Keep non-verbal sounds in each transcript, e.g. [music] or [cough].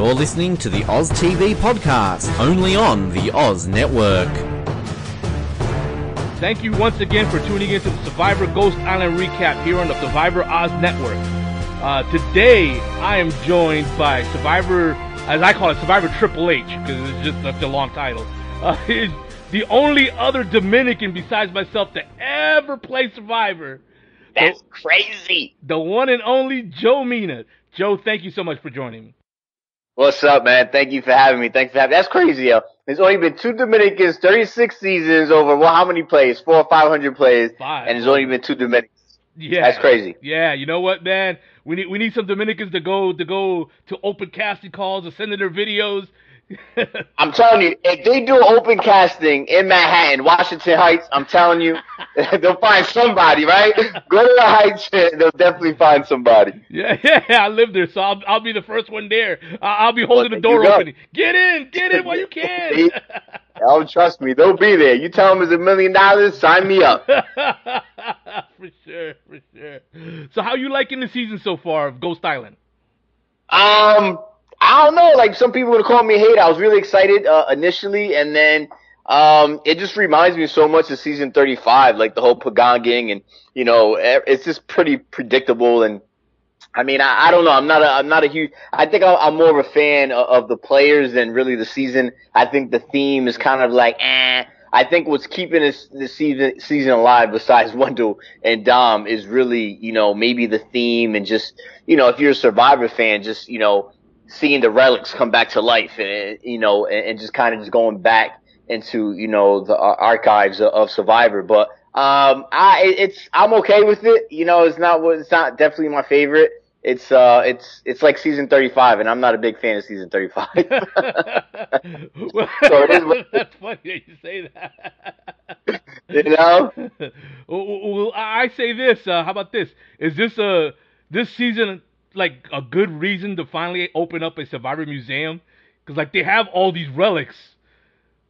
You're listening to the Oz TV podcast, only on the Oz Network. Thank you once again for tuning in to the Survivor Ghost Island recap here on the Survivor Oz Network. Uh, today, I am joined by Survivor, as I call it, Survivor Triple H, because it's just such a long title. Uh, [laughs] the only other Dominican besides myself to ever play Survivor. That's the, crazy. The one and only Joe Mena. Joe, thank you so much for joining me. What's up, man? Thank you for having me. Thanks for having me. That's crazy, yo. There's only been two Dominicans, 36 seasons over, well, how many plays? Four or 500 plays. Five. And there's only been two Dominicans. Yeah. That's crazy. Yeah, you know what, man? We need we need some Dominicans to go to go to open casting calls or send in their videos [laughs] I'm telling you, if they do open casting in Manhattan, Washington Heights, I'm telling you, [laughs] they'll find somebody, right? Go to the Heights, [laughs] they'll definitely find somebody. Yeah, yeah, I live there, so I'll I'll be the first one there. I'll be holding well, the door open. Get in, get in while you can. oh, trust me, they'll be there. You tell them it's a million dollars, sign me up. for sure, for sure. So, how you liking the season so far of Ghost Island? Um, I don't know. Like some people would call me hate. I was really excited uh, initially, and then um, it just reminds me so much of season 35, like the whole Pagonging, and you know, it's just pretty predictable. And I mean, I, I don't know. I'm not a, I'm not a huge. I think I'm more of a fan of, of the players than really the season. I think the theme is kind of like, eh. I think what's keeping this, this season season alive, besides [laughs] Wendell and Dom, is really you know maybe the theme and just you know if you're a Survivor fan, just you know seeing the relics come back to life and you know and, just kind of just going back into you know the archives of, of Survivor. But um, I it's I'm okay with it. You know, it's not it's not definitely my favorite. It's uh it's it's like season 35 and I'm not a big fan of season 35. well, [laughs] so it is [laughs] that's funny that you say that. [laughs] you know? Well, I say this, uh, how about this? Is this a this season like a good reason to finally open up a Survivor museum because like they have all these relics.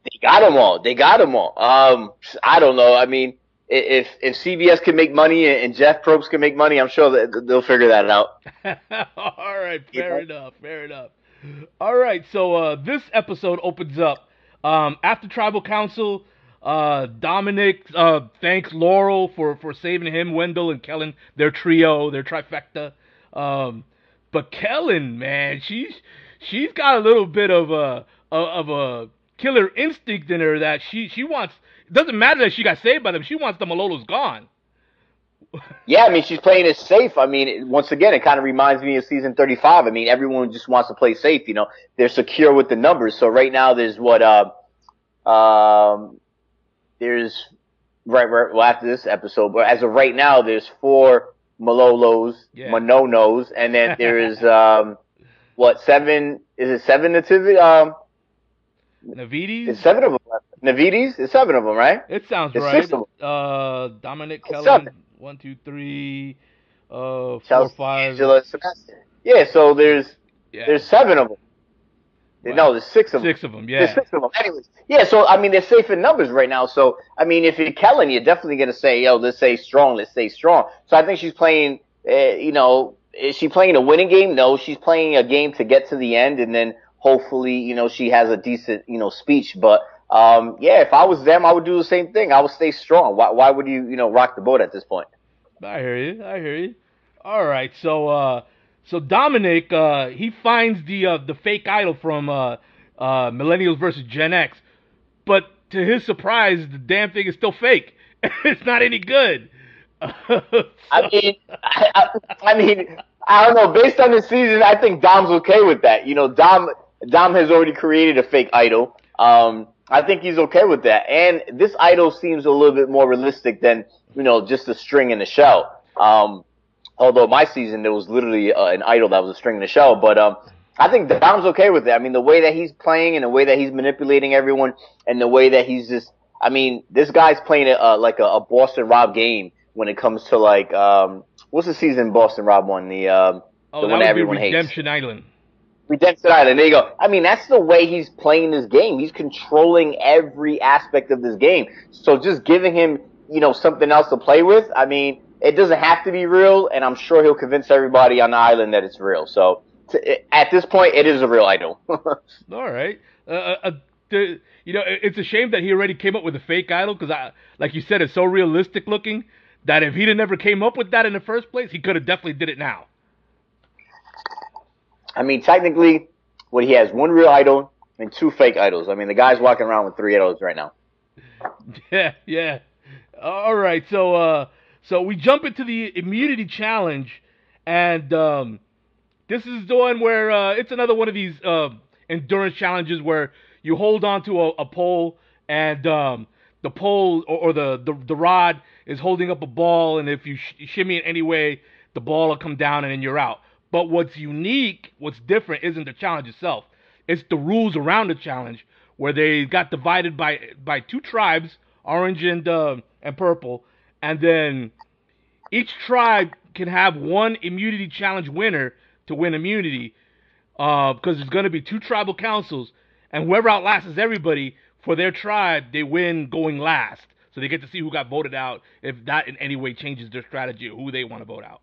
They got them all. They got them all. Um, I don't know. I mean, if if CBS can make money and Jeff Probst can make money, I'm sure that they'll figure that out. [laughs] all right, fair enough. Fair enough. All right, so uh, this episode opens up um, after Tribal Council. Uh, Dominic uh, thanks Laurel for, for saving him, Wendell and Kellyn, their trio, their trifecta. Um, but Kellyn, man, she's she's got a little bit of a of a killer instinct in her that she she wants. It doesn't matter that she got saved by them. She wants the Malolos gone. yeah, I mean she's playing it safe. I mean, once again, it kind of reminds me of season 35. I mean, everyone just wants to play safe. You know, they're secure with the numbers. So right now, there's what uh, um, there's right, right well after this episode, but as of right now, there's four Malolos, yeah. Manonos, and then there is [laughs] um, what seven? Is it seven nativity? Um, Navides. It's seven of them. Navides. It's seven of them, right? It sounds it's right. Six of them. Uh, Dominic it's Kellyn. Seven. One, two, three. Uh, four, Chelsea, five. Angela, yeah. So there's yeah. there's seven of them. Wow. No, there's six of them. Six of them, yeah. There's six of them. Anyways, yeah. So I mean, they're safe in numbers right now. So I mean, if you're Kellyn, you're definitely gonna say, "Yo, let's stay strong. Let's stay strong." So I think she's playing. Uh, you know, is she playing a winning game? No, she's playing a game to get to the end, and then hopefully, you know, she has a decent, you know, speech. But um, yeah, if I was them, I would do the same thing. I would stay strong. Why, why would you, you know, rock the boat at this point? I hear you. I hear you. All right, so uh, so Dominic, uh, he finds the uh, the fake idol from uh, uh, Millennials versus Gen X. But to his surprise, the damn thing is still fake. [laughs] it's not any good. I [laughs] mean, I, I, I, mean, I don't know. Based on the season, I think Dom's okay with that. You know, Dom Dom has already created a fake idol. Um, I think he's okay with that. And this idol seems a little bit more realistic than you know just a string in a shell. Um, although my season there was literally uh, an idol that was a string in the shell, but um, I think the Dom's okay with it. I mean, the way that he's playing and the way that he's manipulating everyone and the way that he's just, I mean, this guy's playing a, uh, like a, a Boston Rob game when it comes to like, um, what's the season Boston Rob won? The, um, oh, the one that everyone Redemption hates. Redemption Island. Redemption Island. There you go. I mean, that's the way he's playing this game. He's controlling every aspect of this game. So just giving him, you know, something else to play with. I mean, it doesn't have to be real, and I'm sure he'll convince everybody on the island that it's real. So to, at this point, it is a real idol. [laughs] All right. Uh, uh, uh, the, you know, it's a shame that he already came up with a fake idol because, I, like you said, it's so realistic looking that if he'd never came up with that in the first place, he could have definitely did it now. I mean, technically, what he has one real idol and two fake idols. I mean, the guy's walking around with three idols right now. [laughs] Yeah, yeah. All right, so uh, so we jump into the immunity challenge, and um, this is the one where uh, it's another one of these uh, endurance challenges where you hold on to a, a pole and um, the pole or, or the, the, the rod is holding up a ball, and if you sh- shimmy it any way, the ball will come down and then you're out. But what's unique, what's different, isn't the challenge itself. It's the rules around the challenge where they got divided by by two tribes, orange and uh, and purple, and then each tribe can have one immunity challenge winner to win immunity uh, because there's going to be two tribal councils, and whoever outlasts everybody for their tribe, they win going last. So they get to see who got voted out if that in any way changes their strategy or who they want to vote out.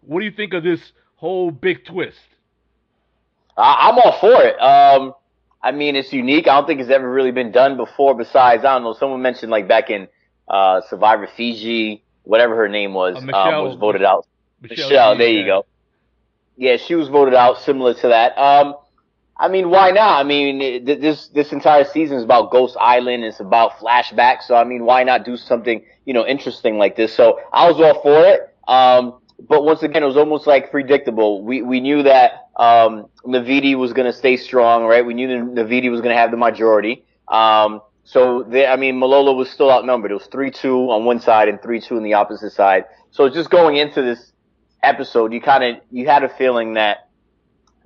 What do you think of this whole big twist? I'm all for it. Um, I mean, it's unique. I don't think it's ever really been done before. Besides, I don't know. Someone mentioned like back in uh, Survivor Fiji, whatever her name was, uh, Michelle, um, was voted out. Michelle, Michelle there you go. Yeah, she was voted out, similar to that. Um, I mean, why not? I mean, this this entire season is about Ghost Island. It's about flashbacks. So I mean, why not do something you know interesting like this? So I was all for it. Um, but once again, it was almost like predictable. We we knew that um, Naviti was going to stay strong, right? We knew that Naviti was going to have the majority. Um, so they, I mean, Malolo was still outnumbered. It was three two on one side and three two on the opposite side. So just going into this episode, you kind of you had a feeling that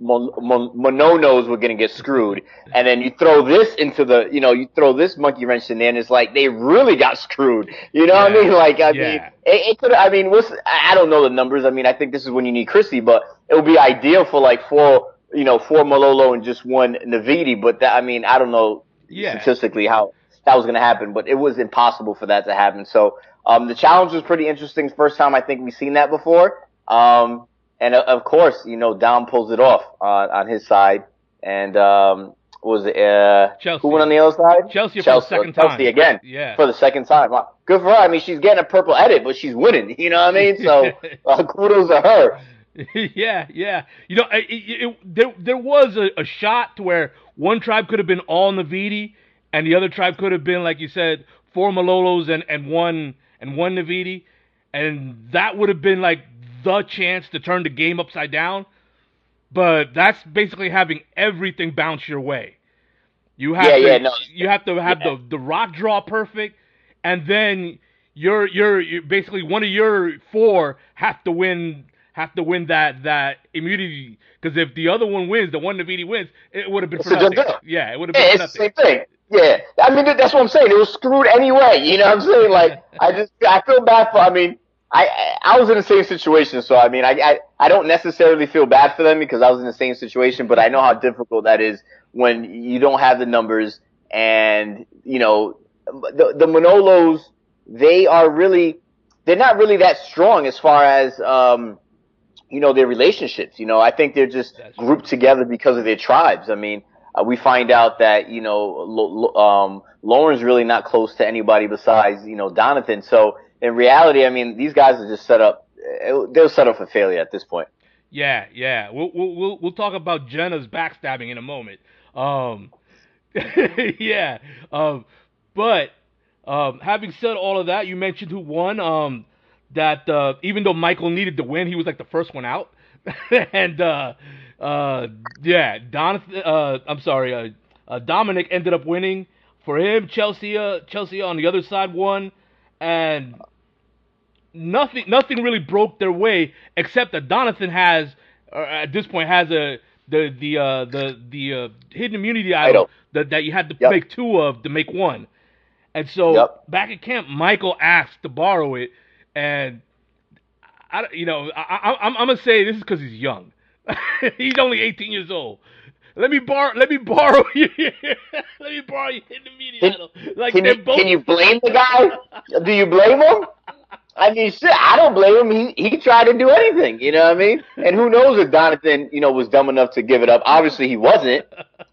Mononos were going to get screwed. And then you throw this into the, you know, you throw this monkey wrench in there and it's like they really got screwed. You know yeah. what I mean? Like, I yeah. mean, it, it could, I mean, what's, I don't know the numbers. I mean, I think this is when you need Chrissy, but it would be ideal for like four, you know, four Malolo and just one Naviti. But that, I mean, I don't know yeah. statistically how that was going to happen, but it was impossible for that to happen. So, um, the challenge was pretty interesting. First time I think we've seen that before. Um, and uh, of course, you know, Dom pulls it off on, on his side. And um, was it uh, Chelsea. who went on the other side? Chelsea, Chelsea for the second Chelsea time. again. Yeah. For the second time. Good for her. I mean, she's getting a purple edit, but she's winning. [laughs] You know what I mean? So [laughs] uh, kudos to her. [laughs] yeah, yeah. You know, it, it, it, there there was a, a shot to where one tribe could have been all Naviti, and the other tribe could have been, like you said, four Malolos and, and one and one Naviti, and that would have been like the chance to turn the game upside down, but that's basically having everything bounce your way. You have yeah, to, yeah, no. you have to have yeah. the the rock draw perfect, and then you're, you're you're basically one of your four have to win have to win that that immunity because if the other one wins, the one Naviti wins, it would have been it's for nothing. Yeah, it would have been yeah, it's nothing. the same thing. Yeah, I mean that's what I'm saying. It was screwed anyway. You know what I'm saying? Like I just I feel bad for. I mean I I was in the same situation, so I mean, I, I I don't necessarily feel bad for them because I was in the same situation, but I know how difficult that is when you don't have the numbers and you know the the Manolos they are really they're not really that strong as far as um you know their relationships. You know, I think they're just grouped together because of their tribes. I mean, uh, we find out that you know um Lauren's really not close to anybody besides you know Donathan, so in reality, I mean, these guys are just set up. They're set up for failure at this point. Yeah, yeah. We'll we'll we'll, talk about Jenna's backstabbing in a moment. Um, [laughs] yeah. Um, but um, having said all of that, you mentioned who won. Um, that uh, even though Michael needed to win, he was like the first one out. [laughs] and uh, uh, yeah, Don. Uh, I'm sorry. Uh, uh, Dominic ended up winning. For him, Chelsea, uh, Chelsea on the other side won, and nothing nothing really broke their way except that Donathan has at this point has a the the uh, the the uh, hidden immunity idol that that you had to yep. make two of to make one. And so yep. back at camp, Michael asked to borrow it, and I, you know, I, am gonna say this is because he's young. [laughs] he's only 18 years old. Let me borrow. Let me borrow [laughs] you. let me borrow you hidden immunity idol. Like can, you, both... can you blame the guy? Do you blame him? I mean, shit, I don't blame him. He he tried to do anything, you know what I mean? And who knows if Donathan, you know, was dumb enough to give it up. Obviously, he wasn't,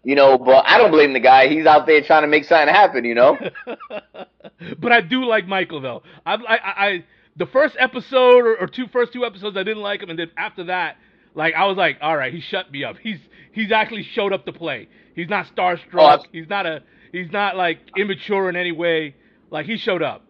you know. But I don't blame the guy. He's out there trying to make something happen, you know. [laughs] but I do like Michael though. I I, I the first episode or, or two first two episodes I didn't like him, and then after that, like I was like, all right, he shut me up. He's he's actually showed up to play. He's not starstruck. Oh, he's not a he's not like immature in any way. Like he showed up.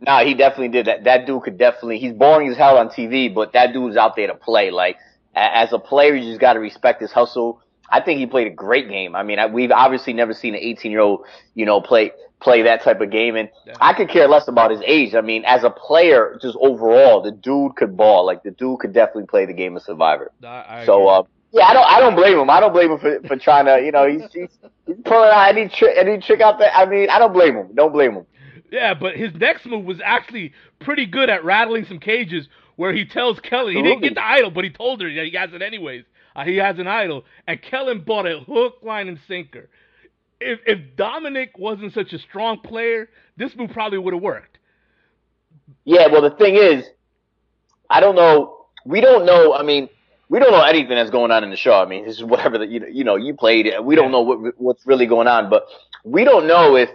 Nah, he definitely did that. That dude could definitely. He's boring as hell on TV, but that dude's out there to play. Like as a player, you just got to respect his hustle. I think he played a great game. I mean, I, we've obviously never seen an 18 year old, you know, play play that type of game, and. I could care less about his age. I mean, as a player, just overall, the dude could ball. Like the dude could definitely play the game of Survivor. I, I so, uh, yeah, I don't, I don't blame him. I don't blame him for, for trying to, you know, he's, he's, he's pulling out any trick, any trick out there. I mean, I don't blame him. Don't blame him. Yeah, but his next move was actually pretty good at rattling some cages where he tells Kelly he didn't get the idol, but he told her that he has it anyways. Uh, he has an idol, and Kellyn bought a hook, line, and sinker. If if Dominic wasn't such a strong player, this move probably would have worked. Yeah, well, the thing is, I don't know. We don't know. I mean, we don't know anything that's going on in the show. I mean, this is whatever that you you know you played. We don't know what what's really going on, but we don't know if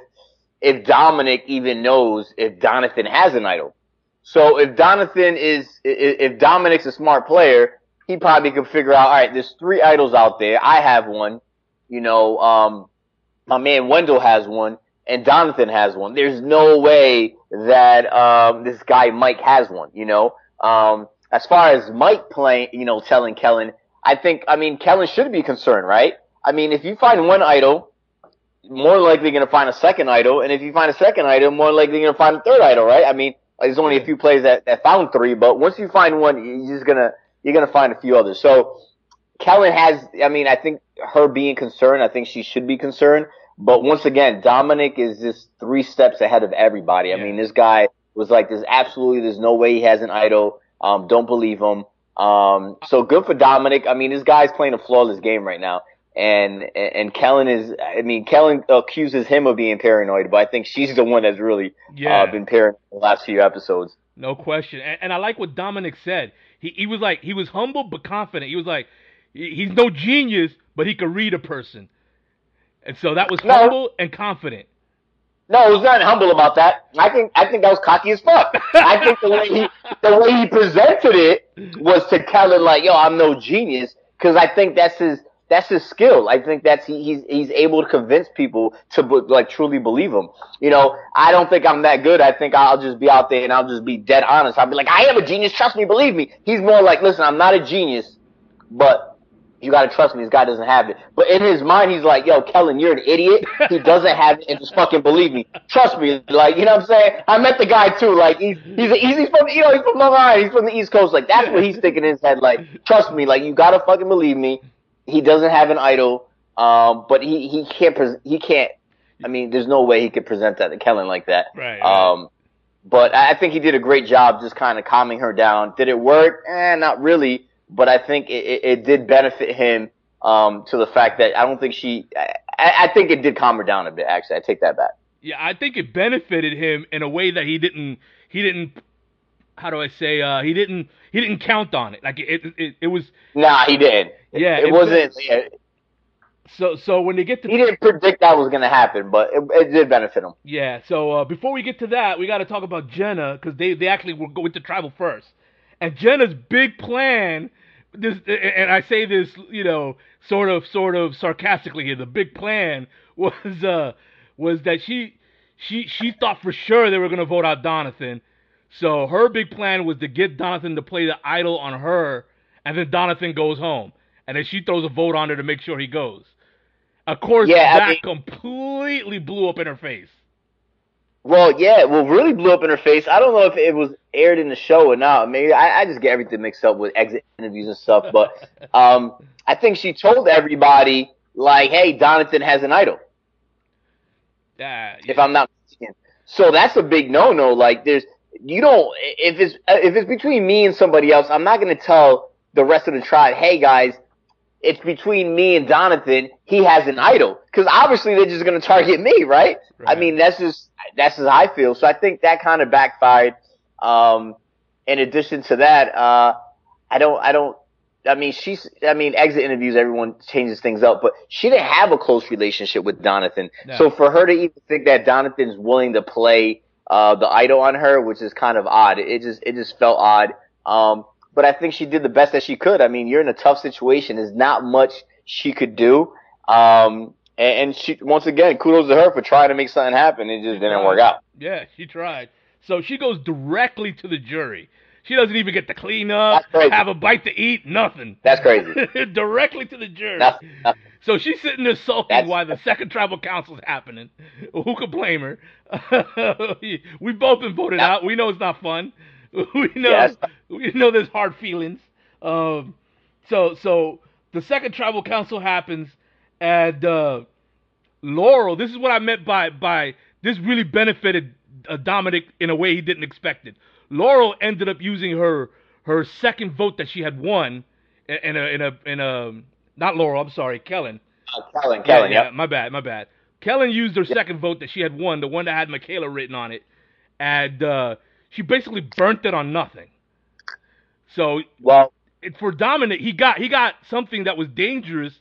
if Dominic even knows if Donathan has an idol. So if Donathan is, if Dominic's a smart player, he probably could figure out, all right, there's three idols out there. I have one. You know, um, my man Wendell has one and Donathan has one. There's no way that, um, this guy Mike has one, you know? Um, as far as Mike playing, you know, telling Kellyn, I think, I mean, Kellyn should be concerned, right? I mean, if you find one idol more likely going to find a second idol, and if you find a second idol, more likely going to find a third idol, right? I mean, there's only a few players that, that found three, but once you find one, you're just gonna you're gonna find a few others. So Kellyn has, I mean, I think her being concerned, I think she should be concerned. But once again, Dominic is just three steps ahead of everybody. I mean, this guy was like, there's absolutely, there's no way he has an idol. Um, don't believe him. Um, so good for Dominic. I mean, this guy's playing a flawless game right now and and Kellyn is I mean Kellyn accuses him of being paranoid, but I think she's the one that's really uh, yeah. uh, been paranoid the last few episodes. No question, and, and, I like what Dominic said. He he was like he was humble but confident. He was like he's no genius, but he could read a person, and so that was no. humble and confident. No, he was not humble about that. I think I think that was cocky as fuck. I think the way he the way he presented it was to Kellyn like, yo, I'm no genius, because I think that's his that's his skill. I think that's he, he's he's able to convince people to like truly believe him. You know, I don't think I'm that good. I think I'll just be out there and I'll just be dead honest. I'll be like, I am a genius. Trust me, believe me. He's more like, listen, I'm not a genius, but you gotta trust me. This guy doesn't have it. But in his mind, he's like, yo, Kellyn, you're an idiot. He doesn't have it, and just fucking believe me. Trust me. Like, you know what I'm saying? I met the guy too. Like, he's he's he's from you know he's from Long Island. He's from the East Coast. Like, that's what he's thinking in his head. Like, trust me. Like, you gotta fucking believe me he doesn't have an idol, um, but he he can't pre- he can't. I mean, there's no way he could present that to Kellyn like that. Right. Um, but I think he did a great job just kind of calming her down. Did it work? Eh, not really. But I think it, it, it did benefit him um, to the fact that I don't think she. I, I think it did calm her down a bit. Actually, I take that back. Yeah, I think it benefited him in a way that he didn't. He didn't how do I say? Uh, he didn't he didn't count on it. Like it it, it was. Nah, he did. Yeah, it, it wasn't. Yeah. So so when they get to he didn't predict that was going to happen, but it, it, did benefit him. Yeah. So uh, before we get to that, we got to talk about Jenna because they they actually were going to tribal first, and Jenna's big plan. This and I say this, you know, sort of sort of sarcastically here. The big plan [laughs] was uh was that she she she thought for sure they were going to vote out Donathan so her big plan was to get Donathan to play the idol on her, and then Donathan goes home, and then she throws a vote on her to make sure he goes. Of course, yeah, that I mean, completely blew up in her face. Well, yeah, well, really blew up in her face. I don't know if it was aired in the show or not. Maybe I, I just get everything mixed up with exit interviews and stuff. But [laughs] um, I think she told everybody like, "Hey, Donathan has an idol." Uh, yeah. If I'm not mistaken. So that's a big no-no. Like, there's you don't if it's if it's between me and somebody else, I'm not going to tell the rest of the tribe, hey guys, it's between me and Donathan. He has an idol because obviously they're just going to target me, right? right? I mean, that's just that's as I feel. So I think that kind of backfired. Um, in addition to that, uh, I don't, I don't, I mean, she's, I mean, exit interviews, everyone changes things up, but she didn't have a close relationship with Donathan. No. So for her to even think that Donathan's willing to play, uh, the idol on her, which is kind of odd. It just, it just felt odd. Um, but I think she did the best that she could. I mean, you're in a tough situation. There's not much she could do. Um, and, she, once again, kudos to her for trying to make something happen. It just didn't work out. Yeah, she tried. So she goes directly to the jury. She doesn't even get to clean up, have a bite to eat, nothing. That's crazy. [laughs] directly to the jury. Nothing, nothing. So she's sitting there sulking while the second tribal council's happening. [laughs] Who could blame her? [laughs] we both been voted Yeah. out. We know it's not fun. [laughs] We know Yes. we know there's hard feelings. Um, so so the second tribal council happens, and uh, Laurel. This is what I meant by by this really benefited uh, Dominic in a way he didn't expect it. Laurel ended up using her her second vote that she had won in in a in a, in a not Laurel. I'm sorry, Kellyn. Uh, Kellyn, Kellyn, yeah, yep. my bad, my bad. Kellyn used her second vote that she had won, the one that had Michaela written on it, and uh, she basically burnt it on nothing. So Well, it, for Dominic, he got he got something that was dangerous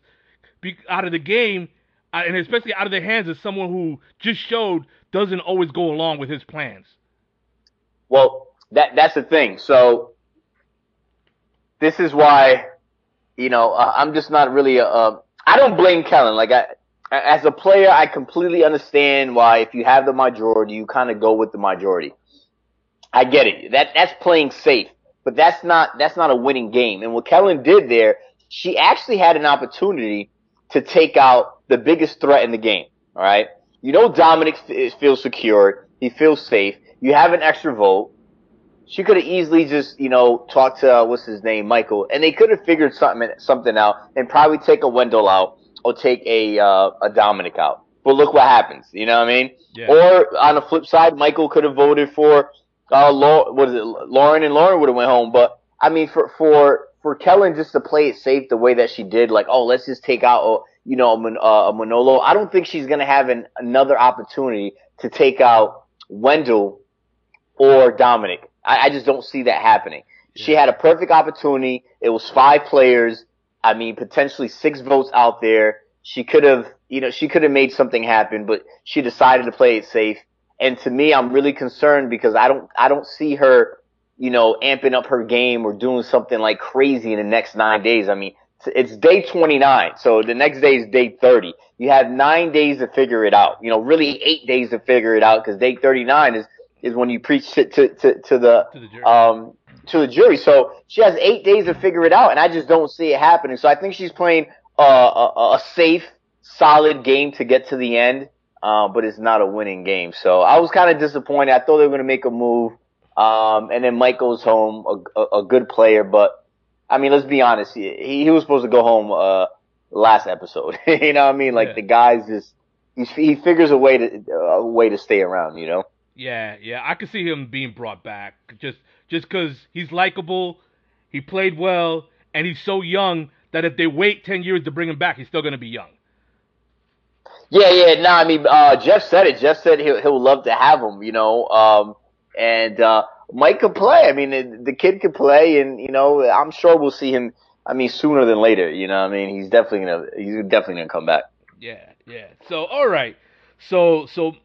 be, out of the game, uh, and especially out of the hands of someone who just showed doesn't always go along with his plans. Well, that that's the thing. So this is why, you know, uh, I'm just not really. A, uh, I don't blame Kellyn. Like I, as a player, I completely understand why if you have the majority, you kind of go with the majority. I get it. That that's playing safe, but that's not that's not a winning game. And what Kellyn did there, she actually had an opportunity to take out the biggest threat in the game. All right, you know Dominic f- feels secure. He feels safe. You have an extra vote. She could have easily just, you know, talked to uh, what's his name, Michael, and they could have figured something something out and probably take a Wendell out or take a uh, a Dominic out. But look what happens. You know what I mean? Yeah. Or on the flip side, Michael could have voted for uh, what is it, Lauren, and Lauren would have went home. But I mean, for for for Kellyn just to play it safe the way that she did, like, oh, let's just take out, uh, you know, a, uh, a Manolo. I don't think she's gonna have an, another opportunity to take out Wendell or Dominic. I, I just don't see that happening. She had a perfect opportunity. It was five players. I mean, potentially six votes out there. She could have, you know, she could have made something happen, but she decided to play it safe. And to me, I'm really concerned because I don't, I don't see her, you know, amping up her game or doing something like crazy in the next nine days. I mean, it's day 29. So the next day is day 30. You have nine days to figure it out. You know, really eight days to figure it out because day 39 is, is when you preach to, to, to, to the, To the jury. um, to the jury. So she has eight days to figure it out, and I just don't see it happening. So I think she's playing uh, a, a safe, solid game to get to the end, uh, but it's not a winning game. So I was kind of disappointed. I thought they were going to make a move, um, and then Mike goes home, a, a, a good player, but I mean, let's be honest. He, he was supposed to go home uh, last episode. [laughs] you know what I mean? Like Yeah. the guy's just he's, he figures a way to a way to stay around. You know? Yeah, yeah, I could see him being brought back just just because he's likable, he played well, and he's so young that if they wait ten years to bring him back, he's still gonna be young. Yeah, yeah. No, I mean, uh, Jeff said it. Jeff said he'll, he'll love to have him, you know. Um, and, uh, Mike could play. I mean, the, the kid could play and, you know, I'm sure we'll see him, I mean, sooner than later, you know I mean? He's definitely gonna, he's definitely gonna come back. Yeah, yeah. So all right, so so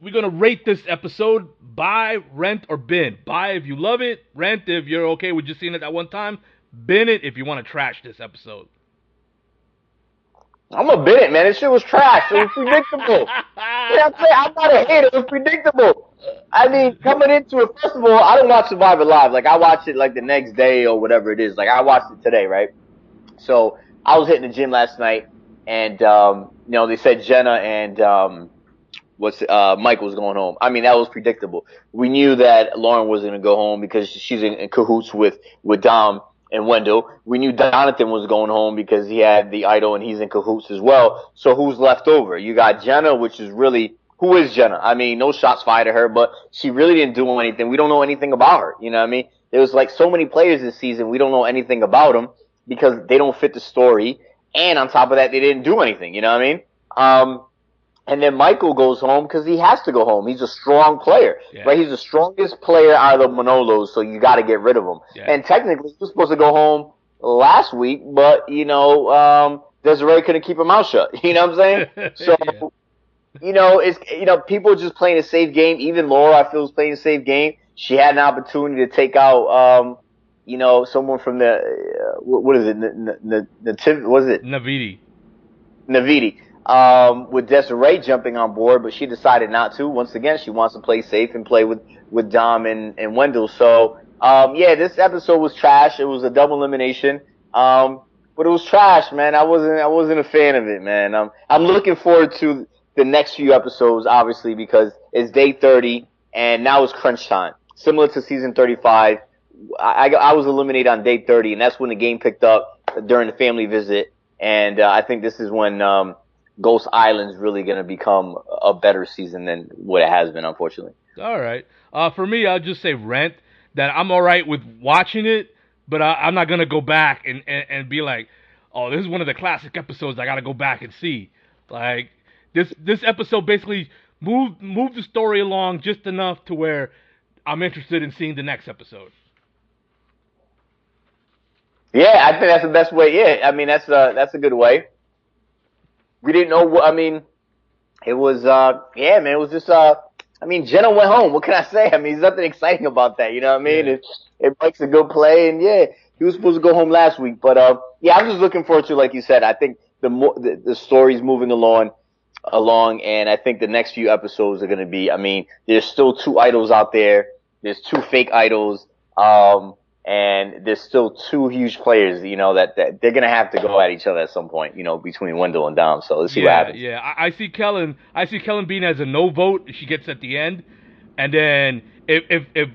we're gonna rate this episode: buy, rent, or bin. Buy if you love it. Rent if you're okay with just seeing it that one time. Bin it if you want to trash this episode. I'm a bit it, man. This shit was trash. It was [laughs] predictable. I'm, saying, I'm not a hater. It was predictable. I mean, coming into it, first of all, I don't watch Survivor Live. Like, I watch it like the next day or whatever it is. Like, I watched it today, right? So, I was hitting the gym last night, and, um, you know, they said Jenna and, um, what's, uh, Mike was going home. I mean, that was predictable. We knew that Lauren was going to go home because she's in, in cahoots with, with Dom and Wendell. We knew Jonathan was going home because he had the idol and he's in cahoots as well. So who's left over? You got Jenna, which is really, who is Jenna? I mean, no shots fired at her, but she really didn't do anything. We don't know anything about her. You know what I mean? There was like so many players this season. We don't know anything about them because they don't fit the story. And on top of that, they didn't do anything. You know what I mean? Um, and then Michael goes home because he has to go home. He's a strong player, Yeah. right? He's the strongest player out of the Manolos, so you got to get rid of him. Yeah. And technically, he was supposed to go home last week, but you know, um, Desiree couldn't keep her mouth shut. You know what I'm saying? So, Yeah. you know, it's you know, people just playing a safe game. Even Laura, I feel, is playing a safe game. She had an opportunity to take out, um, you know, someone from the uh, what is it? N- N- is it? Naviti. Naviti um, with Desiree jumping on board, but she decided not to. Once again, she wants to play safe and play with, with Dom and, and Wendell. So, um, yeah, this episode was trash. It was a double elimination. Um, but it was trash, man. I wasn't, I wasn't a fan of it, man. Um, I'm looking forward to the next few episodes, obviously, because it's day 30 and now it's crunch time. Similar to season 35. I, I, was eliminated on day 30 and that's when the game picked up during the family visit. And, uh, I think this is when, um, Ghost Island's really going to become a better season than what it has been, unfortunately. All right. Uh, for me, I'll just say Rent. That I'm all right with watching it, but I, I'm not gonna go back and, and and be like, oh, this is one of the classic episodes. I gotta go back and see. Like this this episode basically moved moved the story along just enough to where I'm interested in seeing the next episode. Yeah, I think that's the best way. Yeah, I mean that's uh that's a good way. We didn't know what I mean. It was uh yeah, man. It was just uh I mean Jenna went home. What can I say? I mean, there's nothing exciting about that. You know what I mean? Yeah. It it makes a good play, and yeah, he was supposed to go home last week, but uh yeah, I'm just looking forward to like you said. I think the more the, the story's moving along along, and I think the next few episodes are gonna be. I mean, there's still two idols out there. There's two fake idols. Um, and there's still two huge players, you know, that, that they're gonna have to go at each other at some point, you know, between Wendell and Dom. So let's see what happens. yeah. I, I see Kellyn. I see Kellyn Bean as a no vote. She gets at the end, and then if if if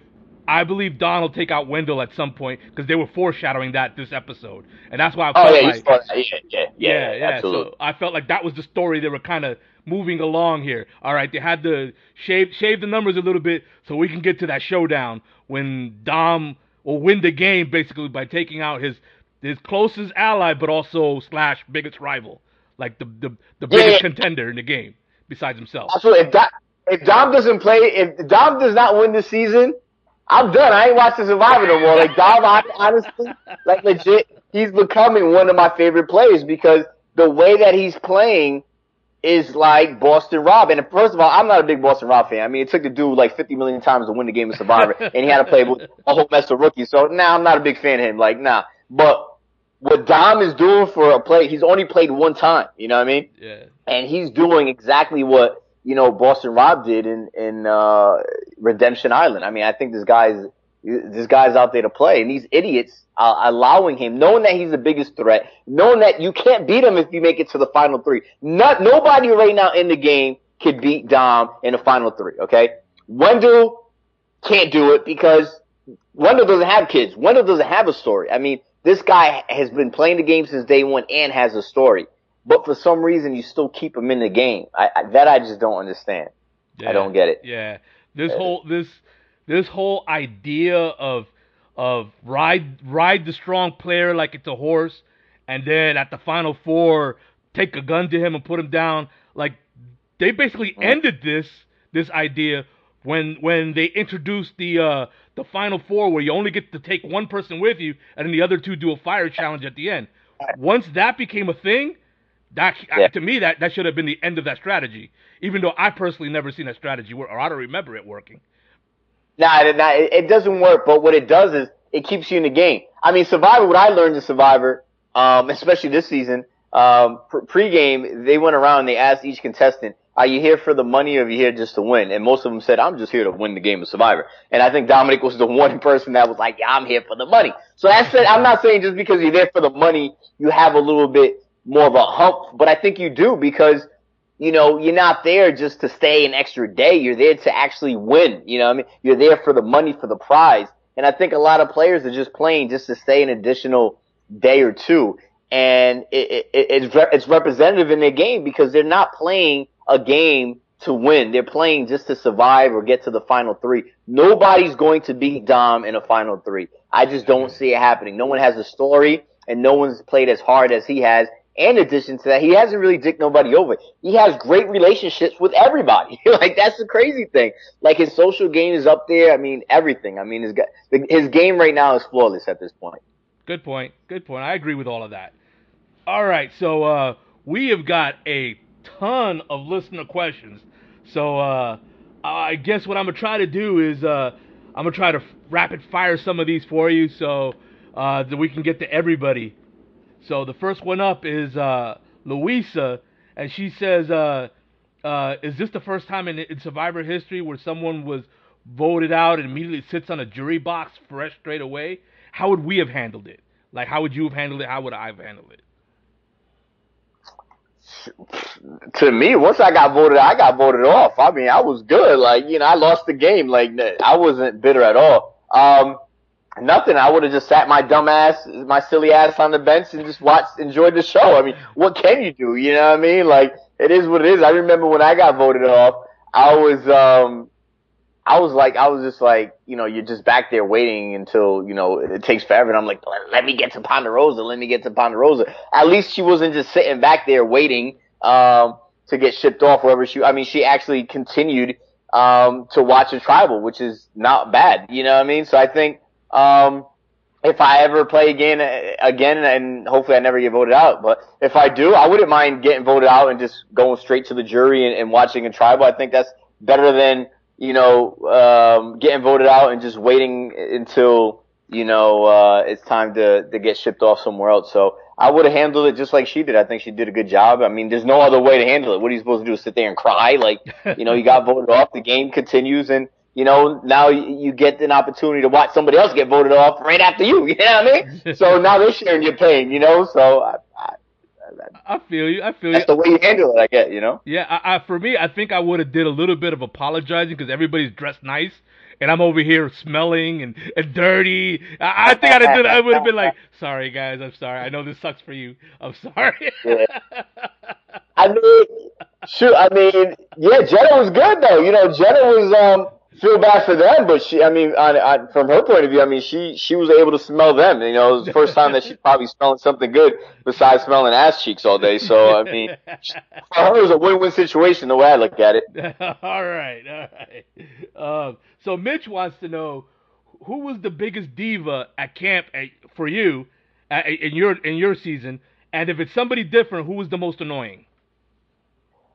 I believe Don will take out Wendell at some point because they were foreshadowing that this episode, and that's why I Oh felt yeah, you like that. yeah, yeah, yeah, yeah, absolutely. So I felt like that was the story they were kind of moving along here. All right, they had to shave shave the numbers a little bit so we can get to that showdown when Dom will win the game basically by taking out his his closest ally, but also slash biggest rival, like the the, the biggest yeah. contender in the game besides himself. Absolutely. If, Dom, if Dom doesn't play, if Dom does not win this season, I'm done. I ain't watching Survivor no more. Like Dom, hon- honestly, like legit, he's becoming one of my favorite players because the way that he's playing is like Boston Rob. And first of all, I'm not a big Boston Rob fan. I mean, it took the dude like 50 million times to win the game of Survivor, and he had to play with a whole mess of rookies. So now I'm not a big fan of him. Like, nah. But what Dom is doing for a play, he's only played one time. You know what I mean? Yeah, and he's doing exactly what you know Boston Rob did in in uh, Redemption Island. I mean, I think this guy's this guy's out there to play, and these idiots are allowing him, knowing that he's the biggest threat, knowing that you can't beat him if you make it to the final three. Not nobody right now in the game could beat Dom in the final three. Okay, Wendell can't do it because Wendell doesn't have kids. Wendell doesn't have a story. I mean, this guy has been playing the game since day one and has a story. But for some reason, you still keep him in the game. I, I, that I just don't understand. yeah. I don't get it. Yeah, this uh, whole this this whole idea of of ride ride the strong player like it's a horse, and then at the final four take a gun to him and put him down. Like they basically ended this this idea when when they introduced the uh the final four where you only get to take one person with you and then the other two do a fire challenge at the end. Once that became a thing, that Yeah. to me that that should have been the end of that strategy. Even though I personally never seen that strategy work, or I don't remember it working. Nah, nah, it, doesn't work. But what it does is it keeps you in the game. I mean, Survivor. What I learned in Survivor, um, especially this season, um, pre- pregame, they went around and they asked each contestant, "Are you here for the money, or are you here just to win?" And most of them said, "I'm just here to win the game of Survivor." And I think Dominic was the [laughs] one person that was like, "Yeah, I'm here for the money." So that's it. I'm not saying just because you're there for the money, you have a little bit more of a hump, but I think you do because you know, you're not there just to stay an extra day. You're there to actually win. You know what I mean? You're there for the money, for the prize. And I think a lot of players are just playing just to stay an additional day or two. And it, it, it's, re- it's representative in their game because they're not playing a game to win. They're playing just to survive or get to the final three. Nobody's going to beat Dom in a final three. I just don't see it happening. No one has a story and no one's played as hard as he has. In addition to that, he hasn't really dicked nobody over. He has great relationships with everybody. [laughs] like that's the crazy thing. Like his social game is up there. I mean, everything. I mean, his his game right now is flawless at this point. Good point. Good point. I agree with all of that. All right, so uh, we have got a ton of listener questions. So uh, I guess what I'm gonna try to do is uh, I'm gonna try to rapid fire some of these for you, so uh, that we can get to everybody. So the first one up is uh, Louisa, and she says, uh, uh, "Is this the first time in, in Survivor history where someone was voted out and immediately sits on a jury box fresh straight away? How would we have handled it? Like, how would you have handled it? How would I have handled it?" to me, once I got voted, I got voted off. I mean, I was good. Like, you know, I lost the game. Like, I wasn't bitter at all. Um, nothing. I would have just sat my dumb ass, my silly ass on the bench and just watched, enjoyed the show. I mean, what can you do? You know what I mean? Like, it is what it is. I remember when I got voted off, I was, um, I was like, I was just like, you know, you're just back there waiting until, you know, it takes forever. And I'm like, let me get to Ponderosa. Let me get to Ponderosa. At least she wasn't just sitting back there waiting, um, to get shipped off wherever she, I mean, she actually continued, um, to watch a tribal, which is not bad. You know what I mean? So I think, um, if I ever play again, again, and hopefully I never get voted out, but if I do, I wouldn't mind getting voted out and just going straight to the jury and, and watching a tribal. I think that's better than, you know, um, getting voted out and just waiting until, you know, uh, it's time to, to get shipped off somewhere else. So I would have handled it just like she did. I think she did a good job. I mean, there's no other way to handle it. What are you supposed to do? Sit there and cry? Like, [laughs] you know, you got voted off. The game continues and, you know, now you get an opportunity to watch somebody else get voted off right after you. [laughs] You know what I mean? so [laughs] now they're sharing your pain, you know? So I, I I feel you. I feel that's you. the way you handle it. I get, you know. Yeah, I, I for me, I think I would have did a little bit of apologizing because everybody's dressed nice, and I'm over here smelling and, and dirty. I, I think I'd have did. I would have been like, "Sorry, guys, I'm sorry. I know this sucks for you. I'm sorry." [laughs] Yeah. I mean, shoot. I mean, yeah, Jenna was good though. You know, Jenna was um feel bad for them, but she, I mean, on, on, from her point of view, I mean, she she was able to smell them. You know, it was the first time that she's [laughs] probably smelling something good besides smelling ass cheeks all day. So I mean, for her, it was a win-win situation the way I look at it. [laughs] all right, all right. Um, so Mitch wants to know who was the biggest diva at camp at, for you at, in your in your season, and if it's somebody different, who was the most annoying?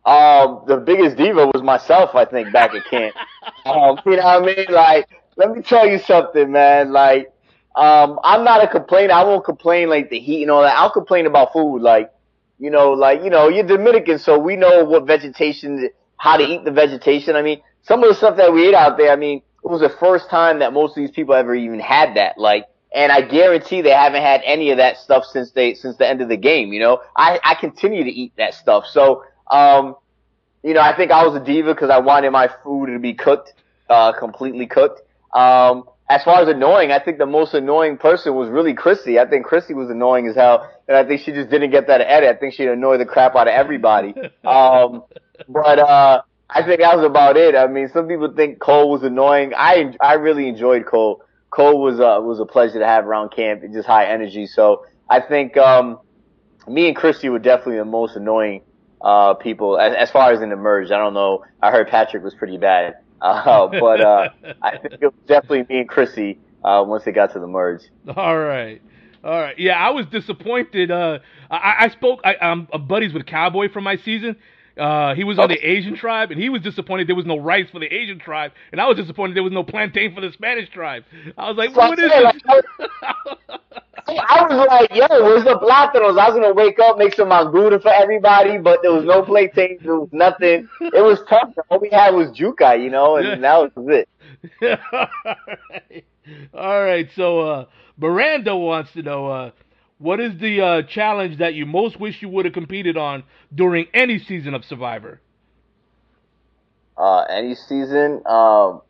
Um, the biggest diva was myself, I think, back at camp. [laughs] um, you know what I mean? Like, let me tell you something, man. Like, um, I'm not a complainer. I won't complain like the heat and all that. I'll complain about food. Like, you know, like, you know, you're Dominican, so we know what vegetation, how to eat the vegetation. I mean, some of the stuff that we ate out there, I mean, it was the first time that most of these people ever even had that. Like, and I guarantee they haven't had any of that stuff since they, since the end of the game, you know? I, I continue to eat that stuff. So, um, you know, I think I was a diva because I wanted my food to be cooked, uh, completely cooked. Um, as far as annoying, I think the most annoying person was really Chrissy. I think Chrissy was annoying as hell, and I think she just didn't get that edit. I think she'd annoy the crap out of everybody. [laughs] Um, but uh, I think that was about it. I mean, some people think Cole was annoying. I I really enjoyed Cole. Cole was uh, was a pleasure to have around camp. Just high energy. So I think um, me and Chrissy were definitely the most annoying uh, people as, as far as in the merge. I don't know. I heard Patrick was pretty bad, uh, [laughs] but uh, I think it was definitely me and Chrissy uh, once they got to the merge. All right. All right. Yeah, I was disappointed. Uh, I, I spoke. I, I'm buddies with Cowboy from my season. Uh, he was on the Asian tribe, and he was disappointed there was no rice for the Asian tribe, and I was disappointed there was no plantain for the Spanish tribe. I was like, "What is this?" [laughs] I was like, yo, where's the plátanos? I was gonna wake up, make some manguda for everybody, but there was no plantains, there was nothing. It was tough. All we had was yuca, you know, and that was it. All right. [laughs] All right. So uh Miranda wants to know uh what is the uh, challenge that you most wish you would have competed on during any season of Survivor? Uh, any season? Um,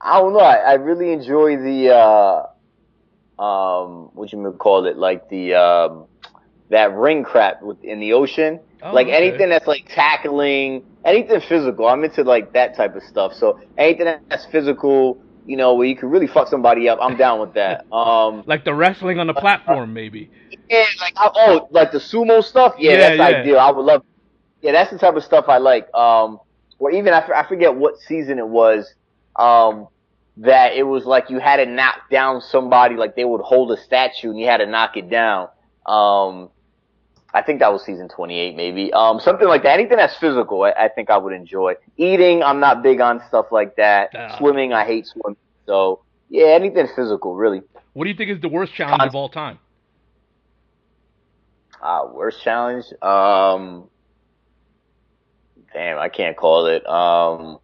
I don't know. I, I really enjoy the uh, um, what you call it, like the um, that ring crap with, in the ocean. Oh, like okay. anything that's like tackling, anything physical. I'm into like that type of stuff. So anything that's physical, you know, where you can really fuck somebody up, I'm down with that. [laughs] Um, Like the wrestling on the platform, maybe. yeah, like I, oh, like the sumo stuff. Yeah, Yeah, that's yeah. ideal. I would love. Yeah, that's the type of stuff I like. Um, or even I forget what season it was. Um, that it was like you had to knock down somebody, like they would hold a statue and you had to knock it down. Um, I think that was season 28, maybe. Um, something like that. Anything that's physical, I, I think I would enjoy. Eating, I'm not big on stuff like that. Ah. Swimming, I hate swimming. So yeah, anything physical, really. What do you think is the worst challenge of all time? Uh, worst challenge? Um, damn, I can't call it. Um,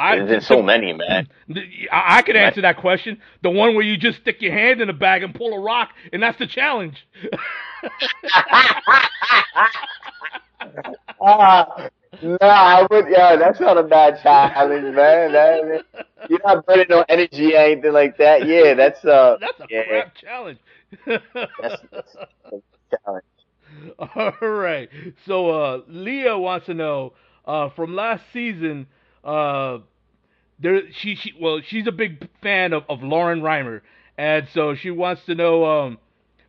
I, there's been so many, man. I I could answer that question. The one where you just stick your hand in a bag and pull a rock, and that's the challenge. [laughs] Ah, no, I would. Yeah, that's not a bad challenge, man. That, you're not burning no energy or anything like that. Yeah, that's uh, [laughs] that's a yeah, crap challenge. that's, [laughs] that's a challenge. All right. So uh, Leah wants to know uh, from last season. Uh, there, she, she, well, she's a big fan of, of Lauren Rimmer, and so she wants to know. Um,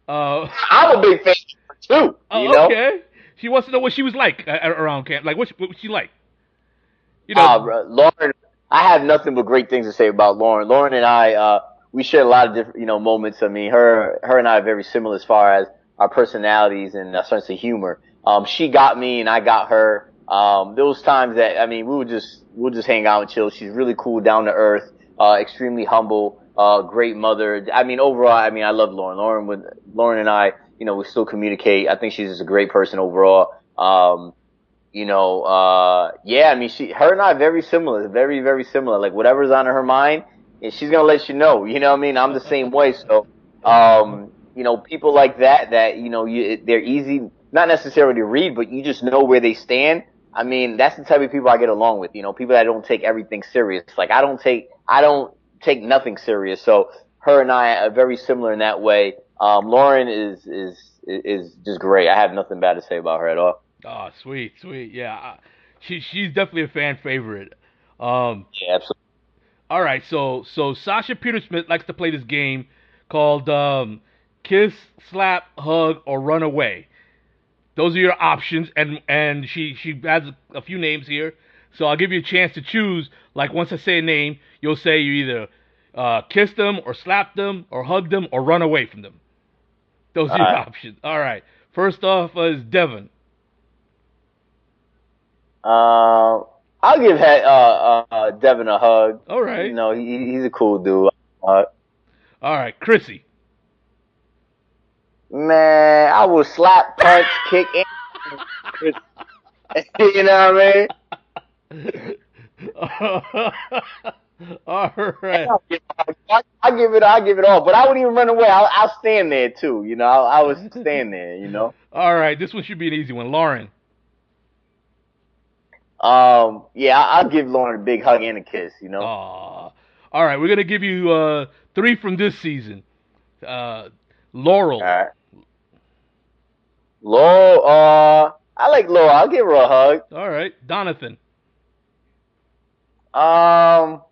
uh, I'm a big fan too. oh, You know, okay. She wants to know what she was like uh, around camp. Like, what, she, what was she like? You know, Uh, Lauren, I have nothing but great things to say about Lauren. Lauren and I, uh, we share a lot of different, you know, moments. I mean, her, her and I are very similar as far as our personalities and our sense of humor. Um, she got me and I got her. Um, those times that, I mean, we would just, we'll just hang out and chill. She's really cool, down to earth, uh, extremely humble, uh, great mother. I mean, overall, I mean, I love Lauren. Lauren would, Lauren and I, you know, we still communicate. I think she's just a great person overall. Um, you know, uh, yeah, I mean, she, her and I very similar, very, very similar. Like whatever's on her mind, and she's gonna let you know. You know what I mean? I'm the same way. So, um, you know, people like that, that you know, you, they're easy, not necessarily to read, but you just know where they stand. I mean, that's the type of people I get along with. You know, people that don't take everything serious. Like I don't take, I don't take nothing serious. So her and I are very similar in that way. Um, Lauren is is is just great. I have nothing bad to say about her at all. oh, sweet, sweet, yeah. She, she's definitely a fan favorite. Um, Yeah, absolutely. All right, so so Sasha Petersmith likes to play this game called um, Kiss, Slap, Hug, or Run Away. Those are your options, and and she she has a few names here, so I'll give you a chance to choose. Like once I say a name, you'll say you either uh, kiss them, or slap them, or hug them, or run away from them. Those are your All right. options. All right. First off uh, is Devon. Uh, I'll give uh, uh, Devon a hug. All right. You know, he, he's a cool dude. All right, Chrissy. Man, I will slap, punch, [laughs] kick, and [laughs] you know what I mean? [laughs] All right. I'll give, I, I give it, I give it all, but I wouldn't even run away. I'll, I'll stand there too. You know, I, I would stand there. You know. All right, this one should be an easy one. Lauren. Um, yeah, I- I'll give Lauren a big hug and a kiss. You know. Aw. All right, we're gonna give you uh, three from this season. Uh, Laurel. Right. Laurel, uh, I like Laurel. I'll give her a hug. All right, Donathan. Um,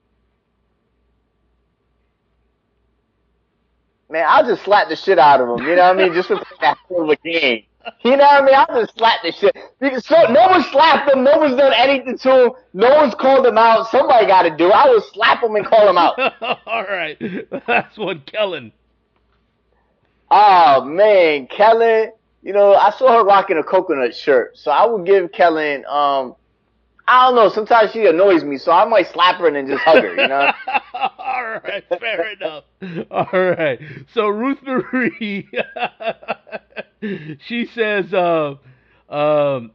man, I'll just slap the shit out of him. You know what I mean? Just for that a game. You know what I mean? I'll just slap the shit. Because So no one slapped him. No one's done anything to him. No one's called him out. Somebody got to do it. I will slap him and call him out. [laughs] All right, [laughs] that's one, Kellyn. Oh man, Kellyn. You know, I saw her rocking a coconut shirt, so I would give Kellyn. Um, I don't know. Sometimes she annoys me, so I might slap her and then just hug her. You know. [laughs] All right, fair enough. All right, so Ruth Marie, [laughs] she says, uh, um,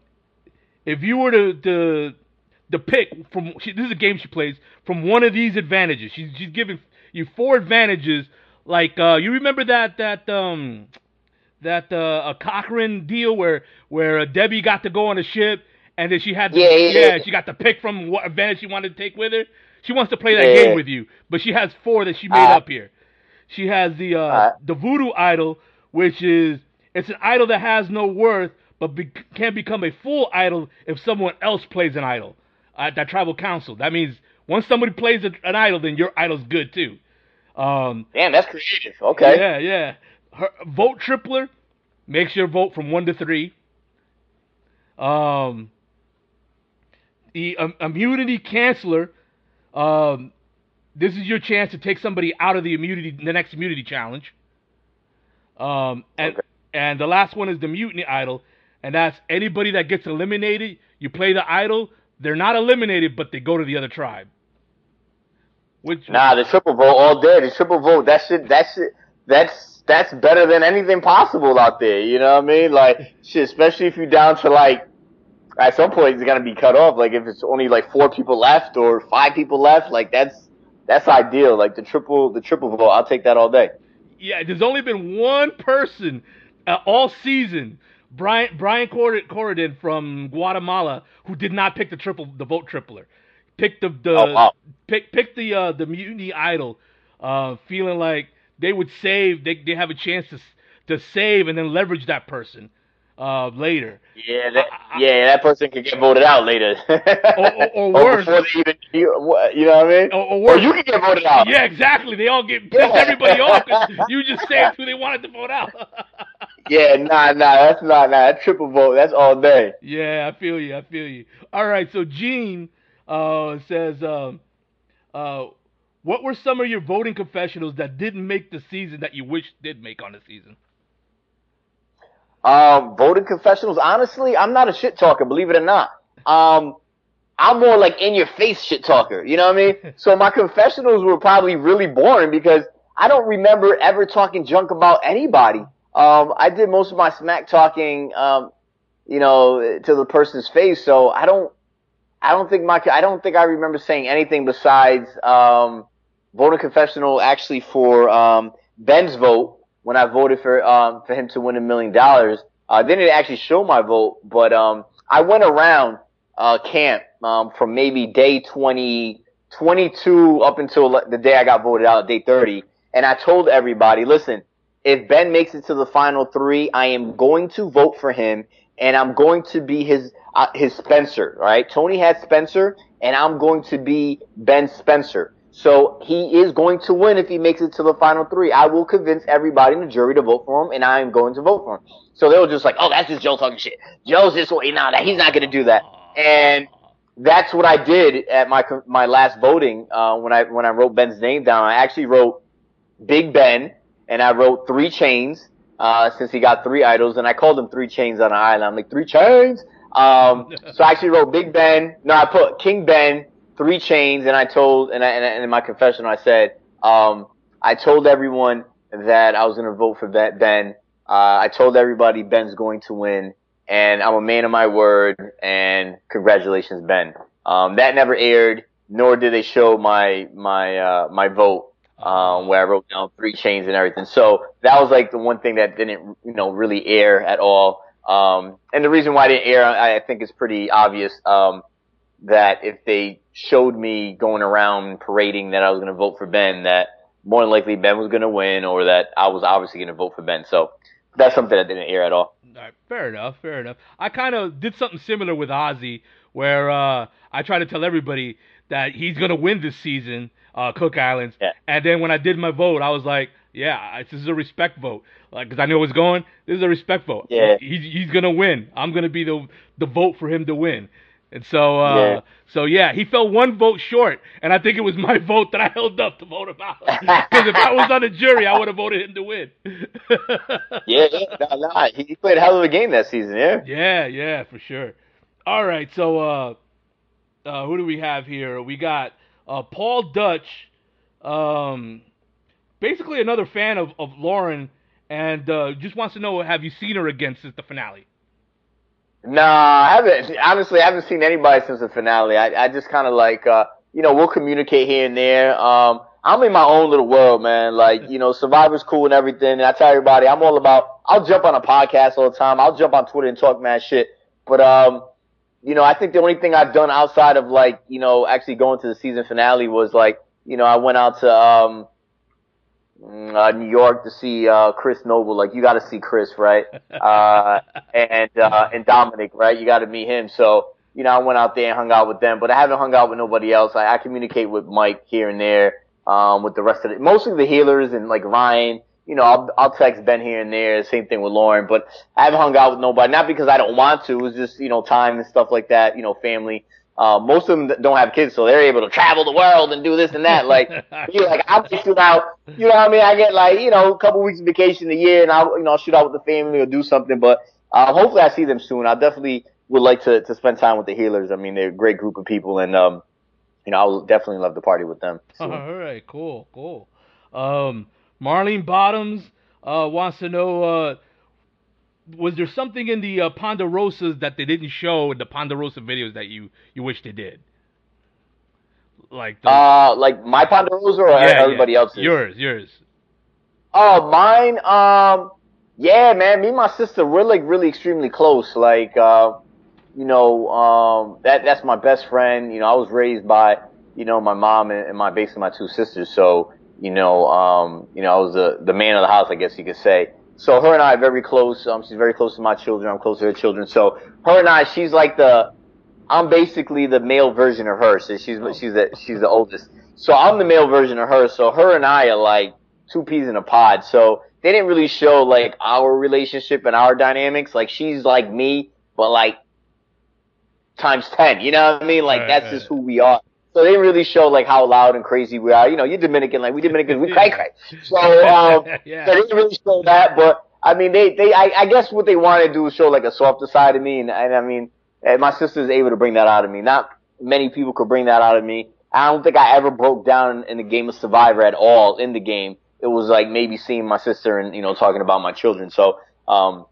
if you were to to, to pick from, she, this is a game she plays from one of these advantages. She's she's giving you four advantages. Like uh, you remember that that um that uh, a Cochrane deal where where uh, Debbie got to go on a ship and then she had to, Yeah, yeah, yeah. she got to pick from what advantage she wanted to take with her. She wants to play that Yeah. game with you, but she has four that she made Uh, up here. She has the uh, Uh. the voodoo idol, which is it's an idol that has no worth, but be- can become a full idol if someone else plays an idol at that tribal council. That means Once somebody plays a, an idol, then your idol's good too. Um, Damn, that's creative. Okay. yeah, yeah. Her, vote tripler makes your vote from one to three. Um, the um, immunity canceller. Um, this is your chance to take somebody out of the immunity, the next immunity challenge. Um, and Okay. and the last one is the mutiny idol, and that's anybody that gets eliminated. You play the idol. They're not eliminated, but they go to the other tribe. Which Nah, the triple vote all day. The triple vote. That's it. That's it. That's that's better than anything possible out there. You know what I mean? Like shit. Especially if you're down to like. At some point, it's gonna be cut off. Like if it's only like four people left or five people left, like that's that's ideal. Like the triple the triple vote, I'll take that all day. Yeah, there's only been one person uh, all season, Brian Brian Cor- Corridan from Guatemala, who did not pick the triple the vote tripler. Picked the the Oh, wow. pick pick the uh, the mutiny idol, uh, feeling like they would save. They they have a chance to to save and then leverage that person uh, later. Yeah, that, I- yeah, that person could get voted out later. [laughs] or- or worse. before they even, you, you know what I mean? Or- or Or worse. you can get voted out. Yeah, exactly. They all get piss everybody off 'cause [laughs] you just saved who they wanted to vote out. [laughs] Yeah, nah, nah, that's not, nah, that's triple vote. That's all day. Yeah, I feel you. I feel you. All right, so Gene uh, says, um, uh, what were some of your voting confessionals that didn't make the season that you wish did make on the season? Um, voting confessionals. Honestly, I'm not a shit talker, believe it or not. Um, I'm more like in your face shit talker. You know what I mean? [laughs] so my confessionals were probably really boring because I don't remember ever talking junk about anybody. Um, I did most of my smack talking, um, you know, to the person's face. So I don't, I don't think my, I don't think I remember saying anything besides, um, voting confessional actually for, um, Ben's vote when I voted for, um, for him to win a million dollars. Uh, they didn't actually show my vote, but, um, I went around, uh, camp, um, from maybe day 20, 22 up until the day I got voted out, day 30. And I told everybody, listen, if Ben makes it to the final three, I am going to vote for him and I'm going to be his, uh, his Spencer, right? Tony had Spencer and I'm going to be Ben Spencer. So he is going to win if he makes it to the final three. I will convince everybody in the jury to vote for him and I am going to vote for him. So they were just like, oh, that's just Joe talking shit. Joe's this way. Nah, he's not going to do that. And that's what I did at my my last voting uh, when I when I wrote Ben's name down. I actually wrote Big Ben, and I wrote three chains uh, since he got three idols, and I called him three chains on an island. I'm like three chains. Um, so I actually wrote Big Ben. No, I put King Ben, three chains, and I told and I, and, and in my confession I said um, I told everyone that I was going to vote for Ben. Uh, I told everybody Ben's going to win and I'm a man of my word. And congratulations, Ben. Um, that never aired, nor did they show my my uh, my vote, um, where I wrote down three chains and everything. So that was like the one thing that didn't you know really air at all. Um, and the reason why it didn't air, I, I think, is pretty obvious. Um, that if they showed me going around parading that I was going to vote for Ben, that more than likely Ben was going to win, or that I was obviously going to vote for Ben. So that's something that didn't air at all. All right, fair enough, fair enough. I kind of did something similar with Ozzy, where uh, I try to tell everybody that he's gonna win this season, uh, Cook Islands. Yeah. And then when I did my vote, I was like, yeah, this is a respect vote, like because I knew it was going. This is a respect vote. Yeah. He's he's gonna win. I'm gonna be the the vote for him to win. And so, uh, Yeah. so yeah, he fell one vote short, and I think it was my [laughs] vote that I held up to vote him out. [laughs] Because if I was on the jury, I would have voted him to win. [laughs] Yeah, yeah, nah, nah, he played a hell of a game that season. Yeah. Yeah, yeah, for sure. All right, so uh, uh, who do we have here? We got uh, Paul Dutch, um, basically another fan of, of Lauren, and uh, just wants to know have you seen her again since the finale? Nah, I haven't. Honestly, I haven't seen anybody since the finale. I, I just kind of like, uh, you know, we'll communicate here and there. Um, I'm in my own little world, man. Like, you know, Survivor's cool and everything. And I tell everybody, I'm all about. I'll jump on a podcast all the time. I'll jump on Twitter and talk mad shit. But um, you know, I think the only thing I've done outside of like, you know, actually going to the season finale was like, you know, I went out to um, uh, New York to see uh, Chris Noble. Like, you got to see Chris, right? [laughs] Uh, and uh, and Dominic, right? You got to meet him. So you know, I went out there and hung out with them, but I haven't hung out with nobody else. I, I communicate with Mike here and there, um, with the rest of the, mostly the healers and like Ryan. You know, I'll, I'll text Ben here and there. Same thing with Lauren, but I haven't hung out with nobody. Not because I don't want to. It was just, you know, time and stuff like that. You know, family. Uh, most of them don't have kids, so they're able to travel the world and do this and that. Like, [laughs] you like I'll just shoot out. You know what I mean? I get like, you know, a couple weeks of vacation a year, and I'll, you know, I'll shoot out with the family or do something. But uh, hopefully, I see them soon. I definitely would like to to spend time with the healers. I mean, they're a great group of people, and um, you know, I will definitely love to party with them. [laughs] Soon. All right, cool, cool. Um, Marlene Bottoms uh, wants to know. Was there something in the uh, Ponderosas that they didn't show in the Ponderosa videos that you you wish they did? Like the, uh, like my Ponderosa or yeah, everybody yeah. else's? Yours, yours. Oh, mine. Um, yeah, man. Me and my sister, we're like really extremely close. Like, uh, you know, um, that that's my best friend. You know, I was raised by, you know, my mom and, and my basically my two sisters. So, you know, um, you know, I was the the man of the house, I guess you could say. So her and I are very close. Um, she's very close to my children. I'm close to her children. So her and I, she's like the, I'm basically the male version of her. So she's she's the she's the oldest. So I'm the male version of her. So her and I are like two peas in a pod. So they didn't really show like our relationship and our dynamics. Like she's like me, but like times ten. You know what I mean? Like right, that's right. just who we are. So they really show like how loud and crazy we are. You know, you're Dominican, like we Dominicans, we cray cray. So, [laughs] um, yeah. so they didn't really show that, but I mean, they, they, I, I guess what they wanted to do is show like a softer side of me, and, and I mean, and my sister's able to bring that out of me. Not many people could bring that out of me. I don't think I ever broke down in the game of Survivor at all in the game. It was like maybe seeing my sister and, you know, talking about my children. So, um,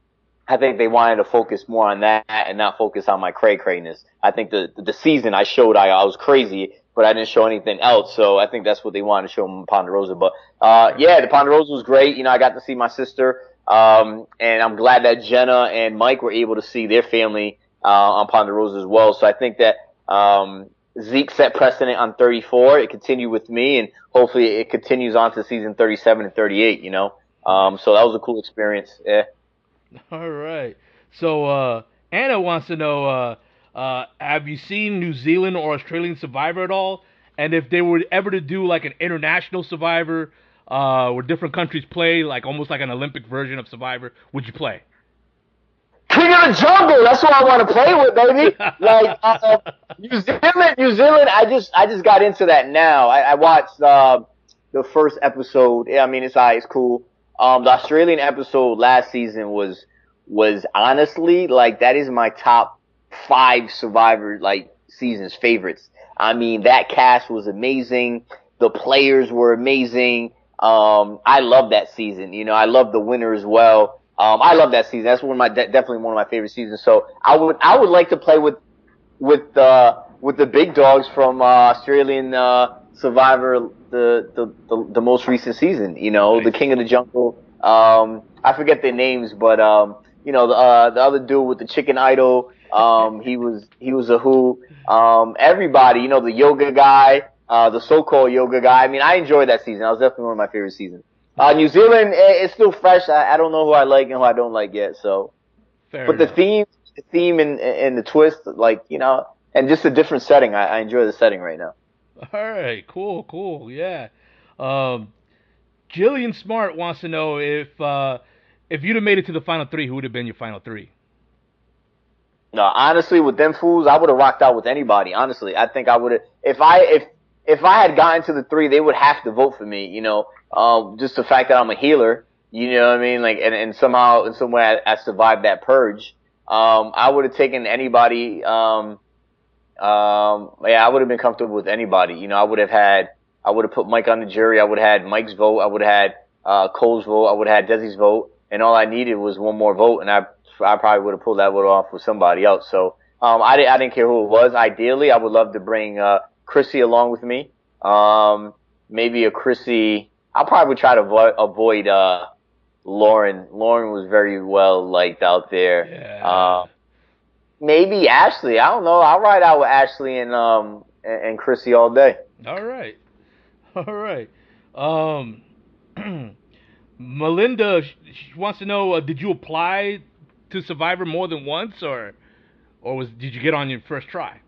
I think they wanted to focus more on that and not focus on my cray crayness. I think the the season I showed I, I was crazy, but I didn't show anything else. So I think that's what they wanted to show in Ponderosa. But uh, yeah, the Ponderosa was great. You know, I got to see my sister, um, and I'm glad that Jenna and Mike were able to see their family uh, on Ponderosa as well. So I think that um, Zeke set precedent on 34. It continued with me, and hopefully it continues on to season 37 and 38. You know, um, so that was a cool experience. Yeah. [laughs] All right. So uh, Anna wants to know: uh, uh, Have you seen New Zealand or Australian Survivor at all? And if they were ever to do like an international Survivor, uh, where different countries play, like almost like an Olympic version of Survivor, would you play? King of the Jungle. That's what I want to play with, baby. [laughs] like uh, New Zealand, New Zealand. I just, I just got into that now. I, I watched uh, the first episode. I mean, it's alright, it's cool. Um, the Australian episode last season was was honestly like that is my top five Survivor like seasons favorites. I mean, that cast was amazing. The players were amazing. Um, I love that season. You know, I love the winner as well. Um, I love that season. That's one of my de- definitely one of my favorite seasons. So I would I would like to play with with uh with the big dogs from uh, Australian uh, Survivor the, the the the most recent season. You know, nice. the King of the Jungle. Um, I forget their names, but um, you know, the uh, the other dude with the chicken idol. Um, he was he was a who. Um, everybody, you know, the yoga guy, uh, the so-called yoga guy. I mean, I enjoyed that season. That was definitely one of my favorite seasons. Uh, New Zealand, it's still fresh. I, I don't know who I like and who I don't like yet. So, Fair but enough. the theme, the theme and and the twist, like you know, and just a different setting. I, I enjoy the setting right now. [laughs] All right, cool, cool, yeah. Um, Jillian Smart wants to know if uh, if you'd have made it to the final three, who would have been your final three? No, honestly, with them fools, I would have rocked out with anybody. Honestly, I think I would have. If I if if I had gotten to the three, they would have to vote for me. You know, um, just the fact that I'm a healer. You know what I mean? Like, and, and somehow, in some way, I, I survived that purge. Um, I would have taken anybody. Um, um, yeah, I would have been comfortable with anybody. You know, I would have had. I would have put Mike on the jury. I would have had Mike's vote. I would have had uh, Cole's vote. I would have had Desi's vote. And all I needed was one more vote, and I I probably would have pulled that vote off with somebody else. So um, I, I didn't care who it was. Ideally, I would love to bring uh, Chrissy along with me. Um, maybe a Chrissy. I probably would try to avo- avoid uh, Lauren. Lauren was very well liked out there. Yeah. Uh, maybe Ashley. I don't know. I'll ride out with Ashley and um and, and Chrissy all day. All right, [laughs] all right. Um, [clears throat] Melinda she wants to know: uh, Did you apply to Survivor more than once, or or was did you get on your first try?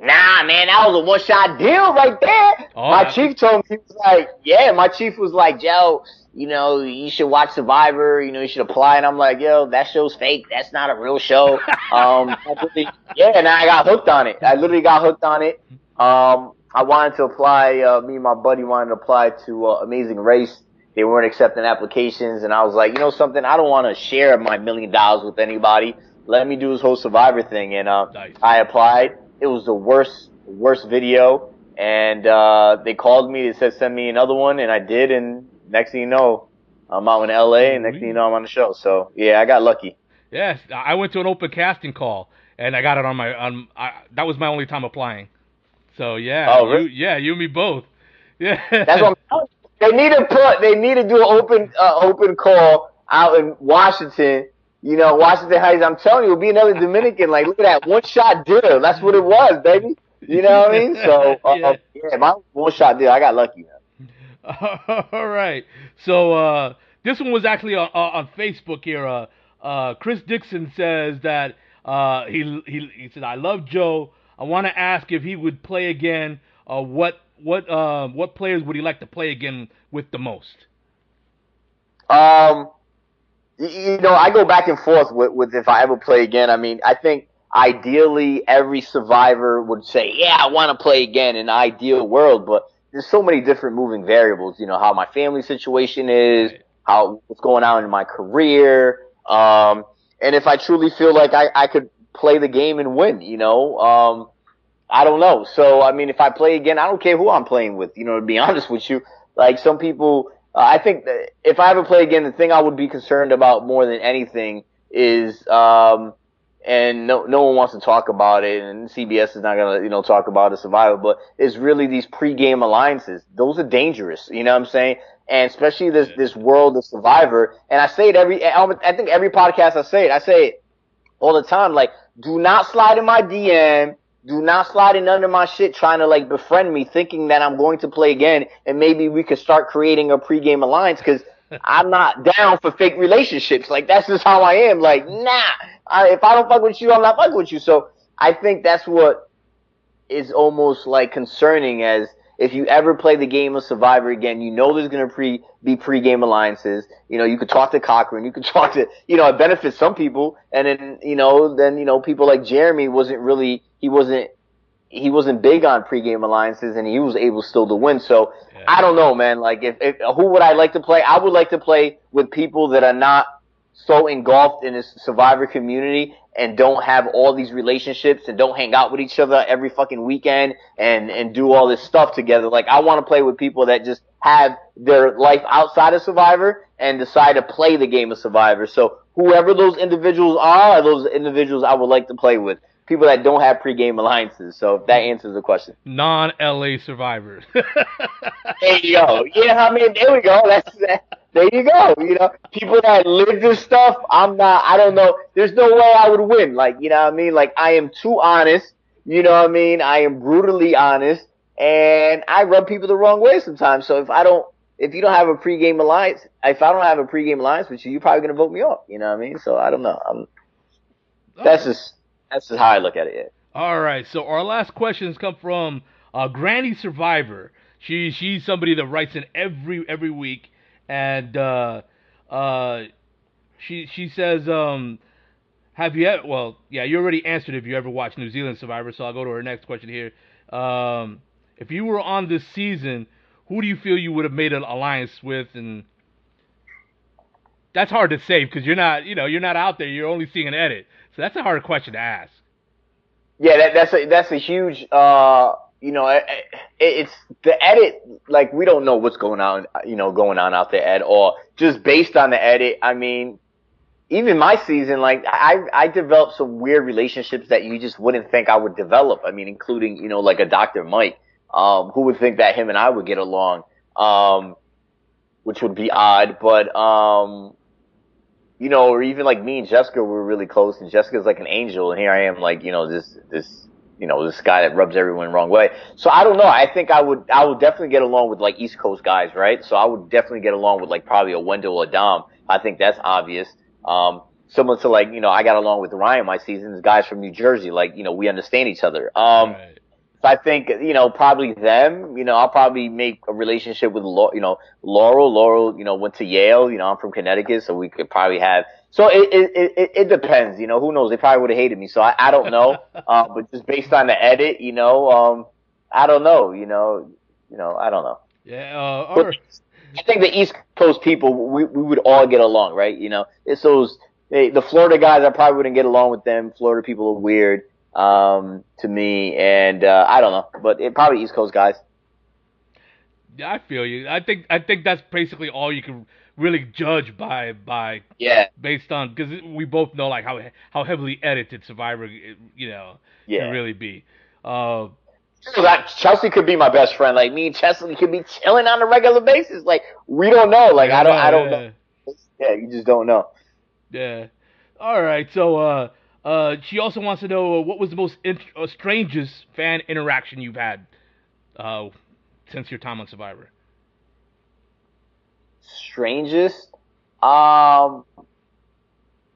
Nah, man, that was a one shot deal right there. Oh, my chief told me he was like, yeah, my chief was like, Joe, you know, you should watch Survivor. You know, you should apply. And I'm like, yo, that show's fake. That's not a real show. [laughs] Um, yeah, and I got hooked on it. I literally got hooked on it. Um, I wanted to apply. Uh, me and my buddy wanted to apply to uh, Amazing Race. They weren't accepting applications, and I was like, you know something? I don't want to share my million dollars with anybody. Let me do this whole Survivor thing, and uh, Nice. I applied. It was the worst, worst video, and uh, they called me. They said send me another one, and I did. And next thing you know, I'm out in LA, and next thing you know, I'm on the show. So yeah, I got lucky. Yes, I went to an open casting call and I got it on my on. I, that was my only time applying. So yeah, Oh, you, yeah, you and me both. Yeah, That's what I'm. [laughs] They need to put. They need to do an open uh, open call out in Washington. You know, Washington Heights. I'm telling you, it'll be another Dominican. Like, look at that one shot deal. That's what it was, baby. You know what I mean? So [laughs] uh, Yeah. yeah, my one shot deal. I got lucky. Man. [laughs] All right. So uh, this one was actually on, on Facebook here. Uh, uh, Chris Dixon says that uh, he he he said I love Joe. I want to ask if he would play again. Uh, what what uh, what players would he like to play again with the most? Um, you know, I go back and forth with, with if I ever play again. I mean, I think ideally every survivor would say, yeah, I want to play again in an ideal world, but there's so many different moving variables. You know, how my family situation is, how what's going on in my career, um, and if I truly feel like I, I could play the game and win, you know, um, I don't know. So, I mean, if I play again, I don't care who I'm playing with, you know, to be [laughs] honest with you. Like some people, uh, I think that if I ever play again, the thing I would be concerned about more than anything is, um, and no, no one wants to talk about it, and CBS is not gonna, you know, talk about the survival, but it's really these pre-game alliances. Those are dangerous, you know what I'm saying? And especially this, this world of survivor. And I say it every, I think every podcast I say it, I say it all the time, like, do not slide in my DM. Do not slide in under my shit trying to like befriend me thinking that I'm going to play again and maybe we could start creating a pregame alliance because [laughs] I'm not down for fake relationships. Like that's just how I am. Like, nah, I, if I don't fuck with you, I'm not fucking with you. So I think that's what is almost like concerning as if you ever play the game of Survivor again, you know there's gonna pre be pre-game alliances. You know, you could talk to Cochran, you could [laughs] talk to you know, it benefits some people, and then you know, then you know, people like Jeremy wasn't really he wasn't he wasn't big on pre-game alliances, and he was able still to win. So Yeah. I don't know, man. Like, if, if who would I like to play? I would like to play with people that are not so engulfed in this Survivor community and don't have all these relationships and don't hang out with each other every fucking weekend and and do all this stuff together. Like I want to play with people that just have their life outside of Survivor and decide to play the game of Survivor. So whoever those individuals are, are those individuals I would like to play with. People that don't have pregame alliances. So if that answers the question. Non LA survivors. [laughs] There you go. Yeah, I mean, there we go. That's that. There you go. You know, people that live this stuff, I'm not. I don't know. There's no way I would win. Like, you know what I mean? Like, I am too honest. You know what I mean? I am brutally honest, and I rub people the wrong way sometimes. So if I don't, if you don't have a pregame alliance, if I don't have a pregame alliance with you, you're probably gonna vote me off. You know what I mean? So I don't know. I'm, that's just that's just how I look at it. Yeah. All right, so our last questions come from uh, Granny Survivor. She she's somebody that writes in every every week, and uh, uh, she she says, um, have you ever? Well, yeah, you already answered if you ever watched New Zealand Survivor. So I'll go to her next question here. Um, if you were on this season, who do you feel you would have made an alliance with? And that's hard to say because you're not you know you're not out there. You're only seeing an edit, so that's a hard question to ask. Yeah, that, that's a that's a huge. Uh, you know, it, it's the edit. Like we don't know what's going on. You know, going on out there at all. Just based on the edit, I mean, even my season, like I I developed some weird relationships that you just wouldn't think I would develop. I mean, including you know like a Dr. Mike. Um, who would think that him and I would get along? Um, which would be odd, but um, you know, or even like me and Jessica were really close, and Jessica's like an angel, and here I am, like you know, this this you know this guy that rubs everyone the wrong way. So I don't know. I think I would I would definitely get along with like East Coast guys, right? So I would definitely get along with like probably a Wendell or Dom. I think that's obvious. Um, similar to like you know I got along with Ryan my season. seasons, guys from New Jersey, like you know we understand each other. Um, Right. so I think you know probably them. You know I'll probably make a relationship with you know Laurel. Laurel you know went to Yale. You know I'm from Connecticut, so we could probably have. So it it it, it- depends. You know who knows? They probably would have hated me. So I I don't know. [laughs] uh, but just based on the edit, you know, um, I don't know. You know, you know I don't know. Yeah. Uh, But. I think the East Coast people, we, we would all get along, right? You know, it's those, they, the Florida guys, I probably wouldn't get along with them. Florida people are weird, um, to me. And, uh, I don't know, but it probably East Coast guys. Yeah, I feel you. I think I think that's basically all you can really judge by by Yeah. based on because we both know like how how heavily edited Survivor you know Yeah. can really be. Uh, So that Chelsea could be my best friend. Like me and Chelsea could be chilling on a regular basis. Like we don't know. Like I don't, I don't yeah, know. Yeah, you just don't know. Yeah. All right. So uh uh she also wants to know uh, what was the most int- uh, strangest fan interaction you've had uh since your time on Survivor. Strangest. Um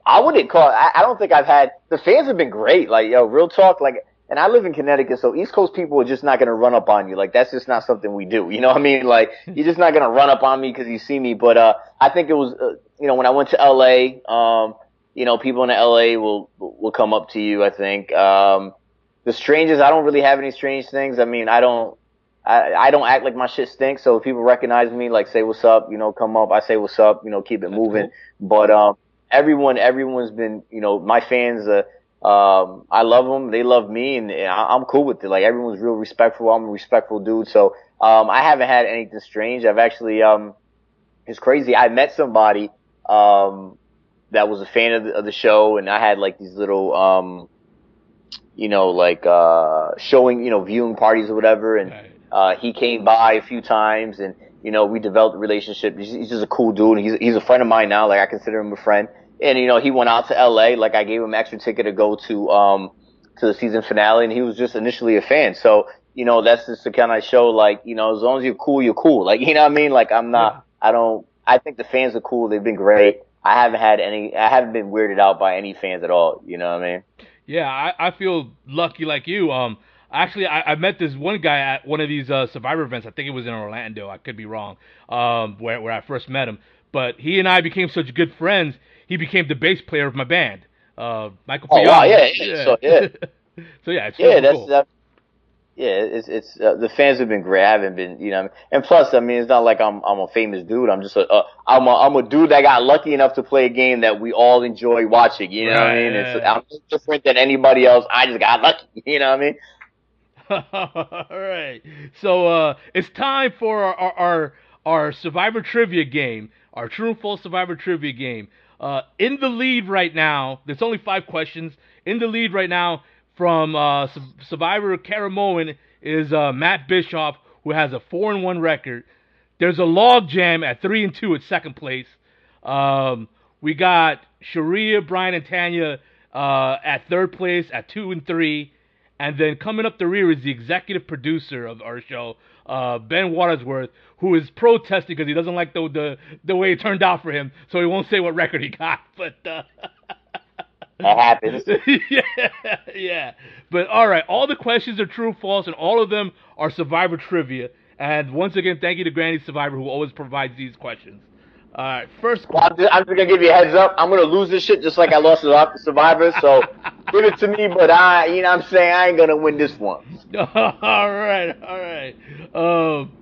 i wouldn't call I, I don't think i've had the fans have been great. Like yo real talk like and i live in connecticut so east coast people are just not going to run up on you. Like that's just not something we do. You know what i mean? Like [laughs] you're just not going to run up on me because you see me. But uh i think it was uh, you know when i went to la um you know people in la will will come up to you i think. Um the strangest i don't really have any strange things. I mean i don't I, I don't act like my shit stinks, so if people recognize me, like say what's up, you know, come up, I say what's up, you know, keep it That's moving. But um, everyone, everyone's been, you know, my fans, uh, um, I love them, they love me, and, and I, I'm cool with it. Like everyone's real respectful. I'm a respectful dude, so um, I haven't had anything strange. I've actually, um, it's crazy. I met somebody um that was a fan of the, of the show, and I had like these little um, you know, like uh, showing, you know, viewing parties or whatever, and. Right. Uh, he came by a few times and, you know, we developed a relationship. He's, he's just a cool dude. He's, he's a friend of mine now. Like I consider him a friend. And, you know, he went out to LA. Like I gave him an extra ticket to go to, um, to the season finale and he was just initially a fan. So, you know, that's just the kind of show like, you know, as long as you're cool, you're cool. Like, [laughs] you know what I mean? Like I'm not, I don't, I think the fans are cool. They've been great. I haven't had any, I haven't been weirded out by any fans at all. You know what I mean? Yeah, I, I feel lucky like you. Um, actually, I, I met this one guy at one of these uh, Survivor events. I think it was in Orlando. I could be wrong. Um, where where I first met him, but he and I became such good friends. He became the bass player of my band. Uh, Michael. Oh, wow, yeah, yeah, so, yeah. [laughs] so yeah, it's Yeah, super that's cool. that. Yeah, it's it's uh, the fans have been great. I haven't been, you know, and plus, I mean, it's not like I'm I'm a famous dude. I'm just a uh, I'm a I'm a dude that got lucky enough to play a game that we all enjoy watching. You know what I mean? It's I'm different than anybody else. I just got lucky. [laughs] You know what I mean? [laughs] All right. So uh, it's time for our, our our our Survivor trivia game, our True and False Survivor trivia game. Uh, in the lead right now, there's only five questions. In the lead right now from uh, Su- Survivor Caramoan is uh, Matt Bischoff, who has a four and one record. There's a log jam at three and two at second place. Um, we got Sharia, Brian, and Tanya uh, at third place at two and three. And then coming up the rear is the executive producer of our show, uh, Ben Watersworth, who is protesting because he doesn't like the, the the way it turned out for him, so he won't say what record he got. [laughs] But uh, That happens. [laughs] yeah, yeah. But all right, all the questions are true, false, and all of them are Survivor trivia. And once again, thank you to Granny Survivor who always provides these questions. All right, first Well, I'm, just, I'm just gonna give you a heads up. I'm gonna lose this shit just like I lost to Survivor. So [laughs] give it to me, but I, you know, what I'm saying I ain't gonna win this one. [laughs] all right, all right. Um,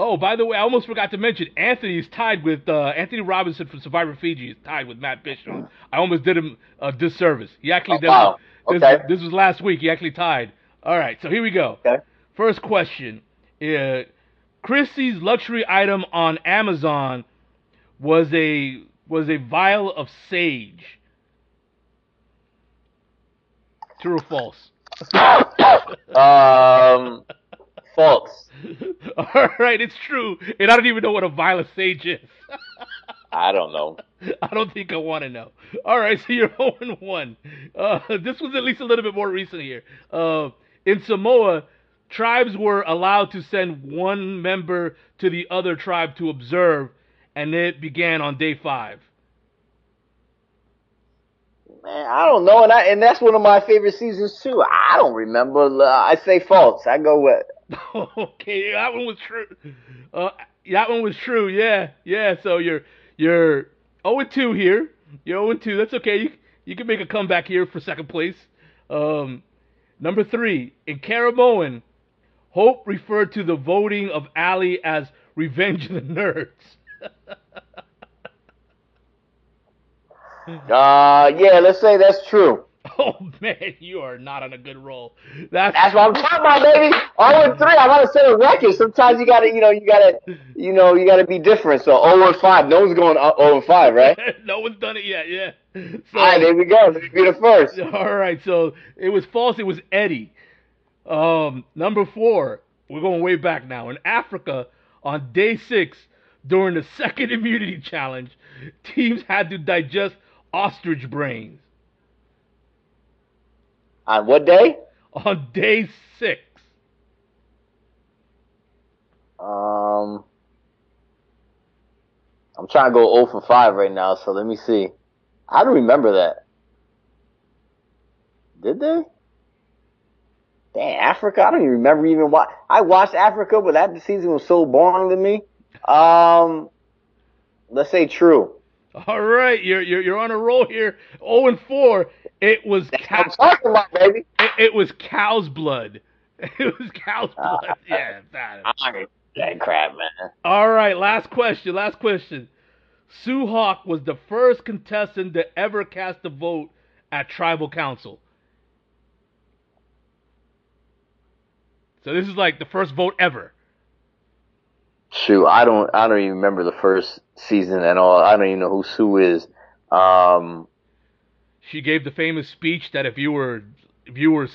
oh, by the way, I almost forgot to mention Anthony's tied with uh, Anthony Robinson from Survivor Fiji is tied with Matt Bishop. I almost did him a disservice. He actually Oh, did. wow. This, Okay. this was last week. He actually tied. All right, so here we go. Okay. First question: uh, Christy's luxury item on Amazon was a was a vial of sage. True or false? [coughs] Um, false. [laughs] All right, it's true, and I don't even know what a vial of sage is. I don't know. [laughs] I don't think I want to know. All right, [laughs] so you're 0 and 1. Uh, this was at least a little bit more recent here. Uh, in Samoa, tribes were allowed to send one member to the other tribe to observe, and it began on day five. Man, I don't know, and I and that's one of my favorite seasons too. I don't remember. I say false. I go with. [laughs] okay, that one was true. Uh, that one was true. Yeah, yeah. So you're you're 0 2 here. You're 0 2. That's okay. You you can make a comeback here for second place. Um, number three in Caramoan, Hope referred to the voting of Allie as Revenge of the Nerds. [laughs] uh, yeah, let's say that's true. [laughs] Oh man, you are not on a good roll. That's that's what I'm talking about, baby. All in three. I gotta set a record. Sometimes you gotta, you know, you gotta, you know, you gotta be different. So 0 and five. No one's going 0 and five, right? [laughs] no one's done it yet. Yeah. So, all right, there we go. Let me be the first. All right. So it was false. It was Eddie. Um, number four. We're going way back now. In Africa, on day six, during the second [laughs] immunity challenge, teams had to digest ostrich brains. On what day? On day six. Um, I'm trying to go 0 for 5 right now, so let me see. I don't remember that. Did they? Damn, Africa. I don't even remember even what I watched Africa, but that season was so boring to me. Um, let's say true. All right, you're you're you're on a roll here. 0 and 4. It was cow- talking about, baby. It, it, was cow's blood. [laughs] It was cow's blood. Uh, yeah, that. That crap, man. All right, last question. Last question. Sue Hawk was the first contestant to ever cast a vote at tribal council. So this is like the first vote ever. Shoot, I don't I don't even remember the first season at all. I don't even know who Sue is. Um, she gave the famous speech that if you were if you were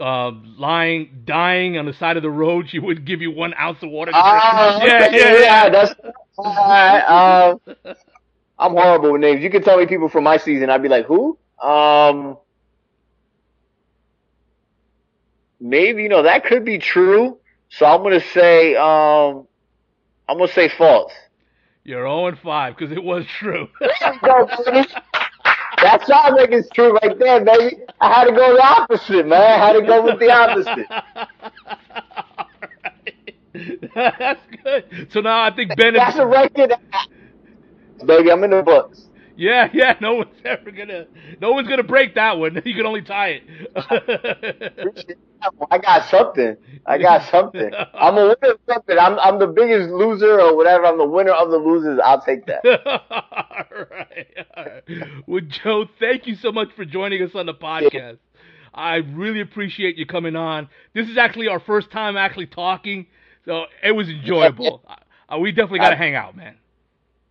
uh, lying, dying on the side of the road, she would give you one ounce of water. Oh, okay. yeah, yeah, yeah, That's all right. Uh, I'm horrible with names. You can tell me people from my season. I'd be like, who? Um, maybe you know that could be true. So I'm gonna say, um, I'm gonna say false. You're 0 and 5 because it was true. That sounds like it's true right there, baby. I had to go the opposite, man. I had to go with the opposite. [laughs] That's good. So now I think Ben. That's a record. Baby, I'm in the books. Yeah, yeah. No one's [laughs] ever gonna. No one's gonna break that one. [laughs] You can only tie it. [laughs] I got something. I got something. I'm a winner of something. I'm I'm the biggest loser or whatever. I'm the winner of the losers. I'll take that. all, right, all right. Well, Joe, thank you so much for joining us on the podcast. I really appreciate you coming on. This is actually our first time actually talking, so it was enjoyable. Uh, we definitely got to hang out, man.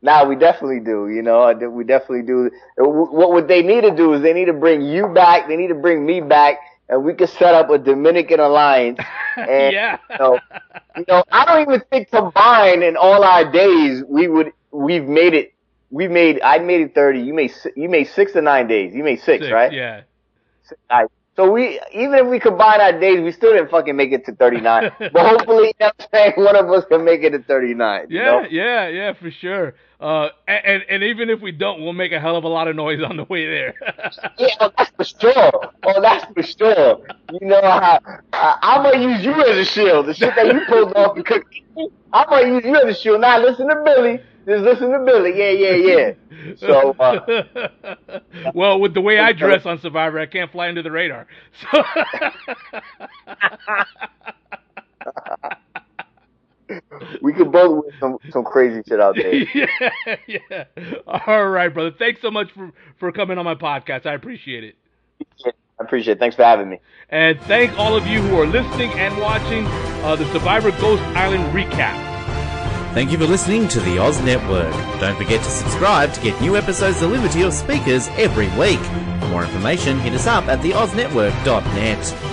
Now we definitely do. You know, we definitely do. Uh, what would they need to do is they need to bring you back. They need to bring me back, and we could set up a Dominican alliance. [laughs] And, yeah. you, know, you know, I don't even think combined in all our days we would we've made it. We made I made it thirty. You made you made six to nine days. You made six, six right? Yeah. Six, so we, even if we combine our days, we still didn't fucking make it to 39. [laughs] but hopefully, you know I'm saying, one of us can make it to 39. Yeah, know? yeah, yeah, for sure. Uh, and, and even if we don't, we'll make a hell of a lot of noise on the way there. [laughs] yeah, well, that's for sure. Oh, that's for sure. You know, I, I, I'm gonna use you as a shield. The shit that you pulled off the cookie. I'm gonna use you as a shield. Now listen to Billy. Just listen to Billy. Yeah, yeah, yeah. So, uh, [laughs] well, with the way I dress on Survivor, I can't fly under the radar. So. [laughs] we could both win some some crazy shit out there. [laughs] yeah, yeah. All right, brother. Thanks so much for for coming on my podcast. I appreciate it. I appreciate it. Thanks for having me. And thank all of you who are listening and watching uh, the Survivor Ghost Island recap. Thank you for listening to the Oz Network. Don't forget to subscribe to get new episodes delivered to your speakers every week. For more information, hit us up at theoznetwork.net.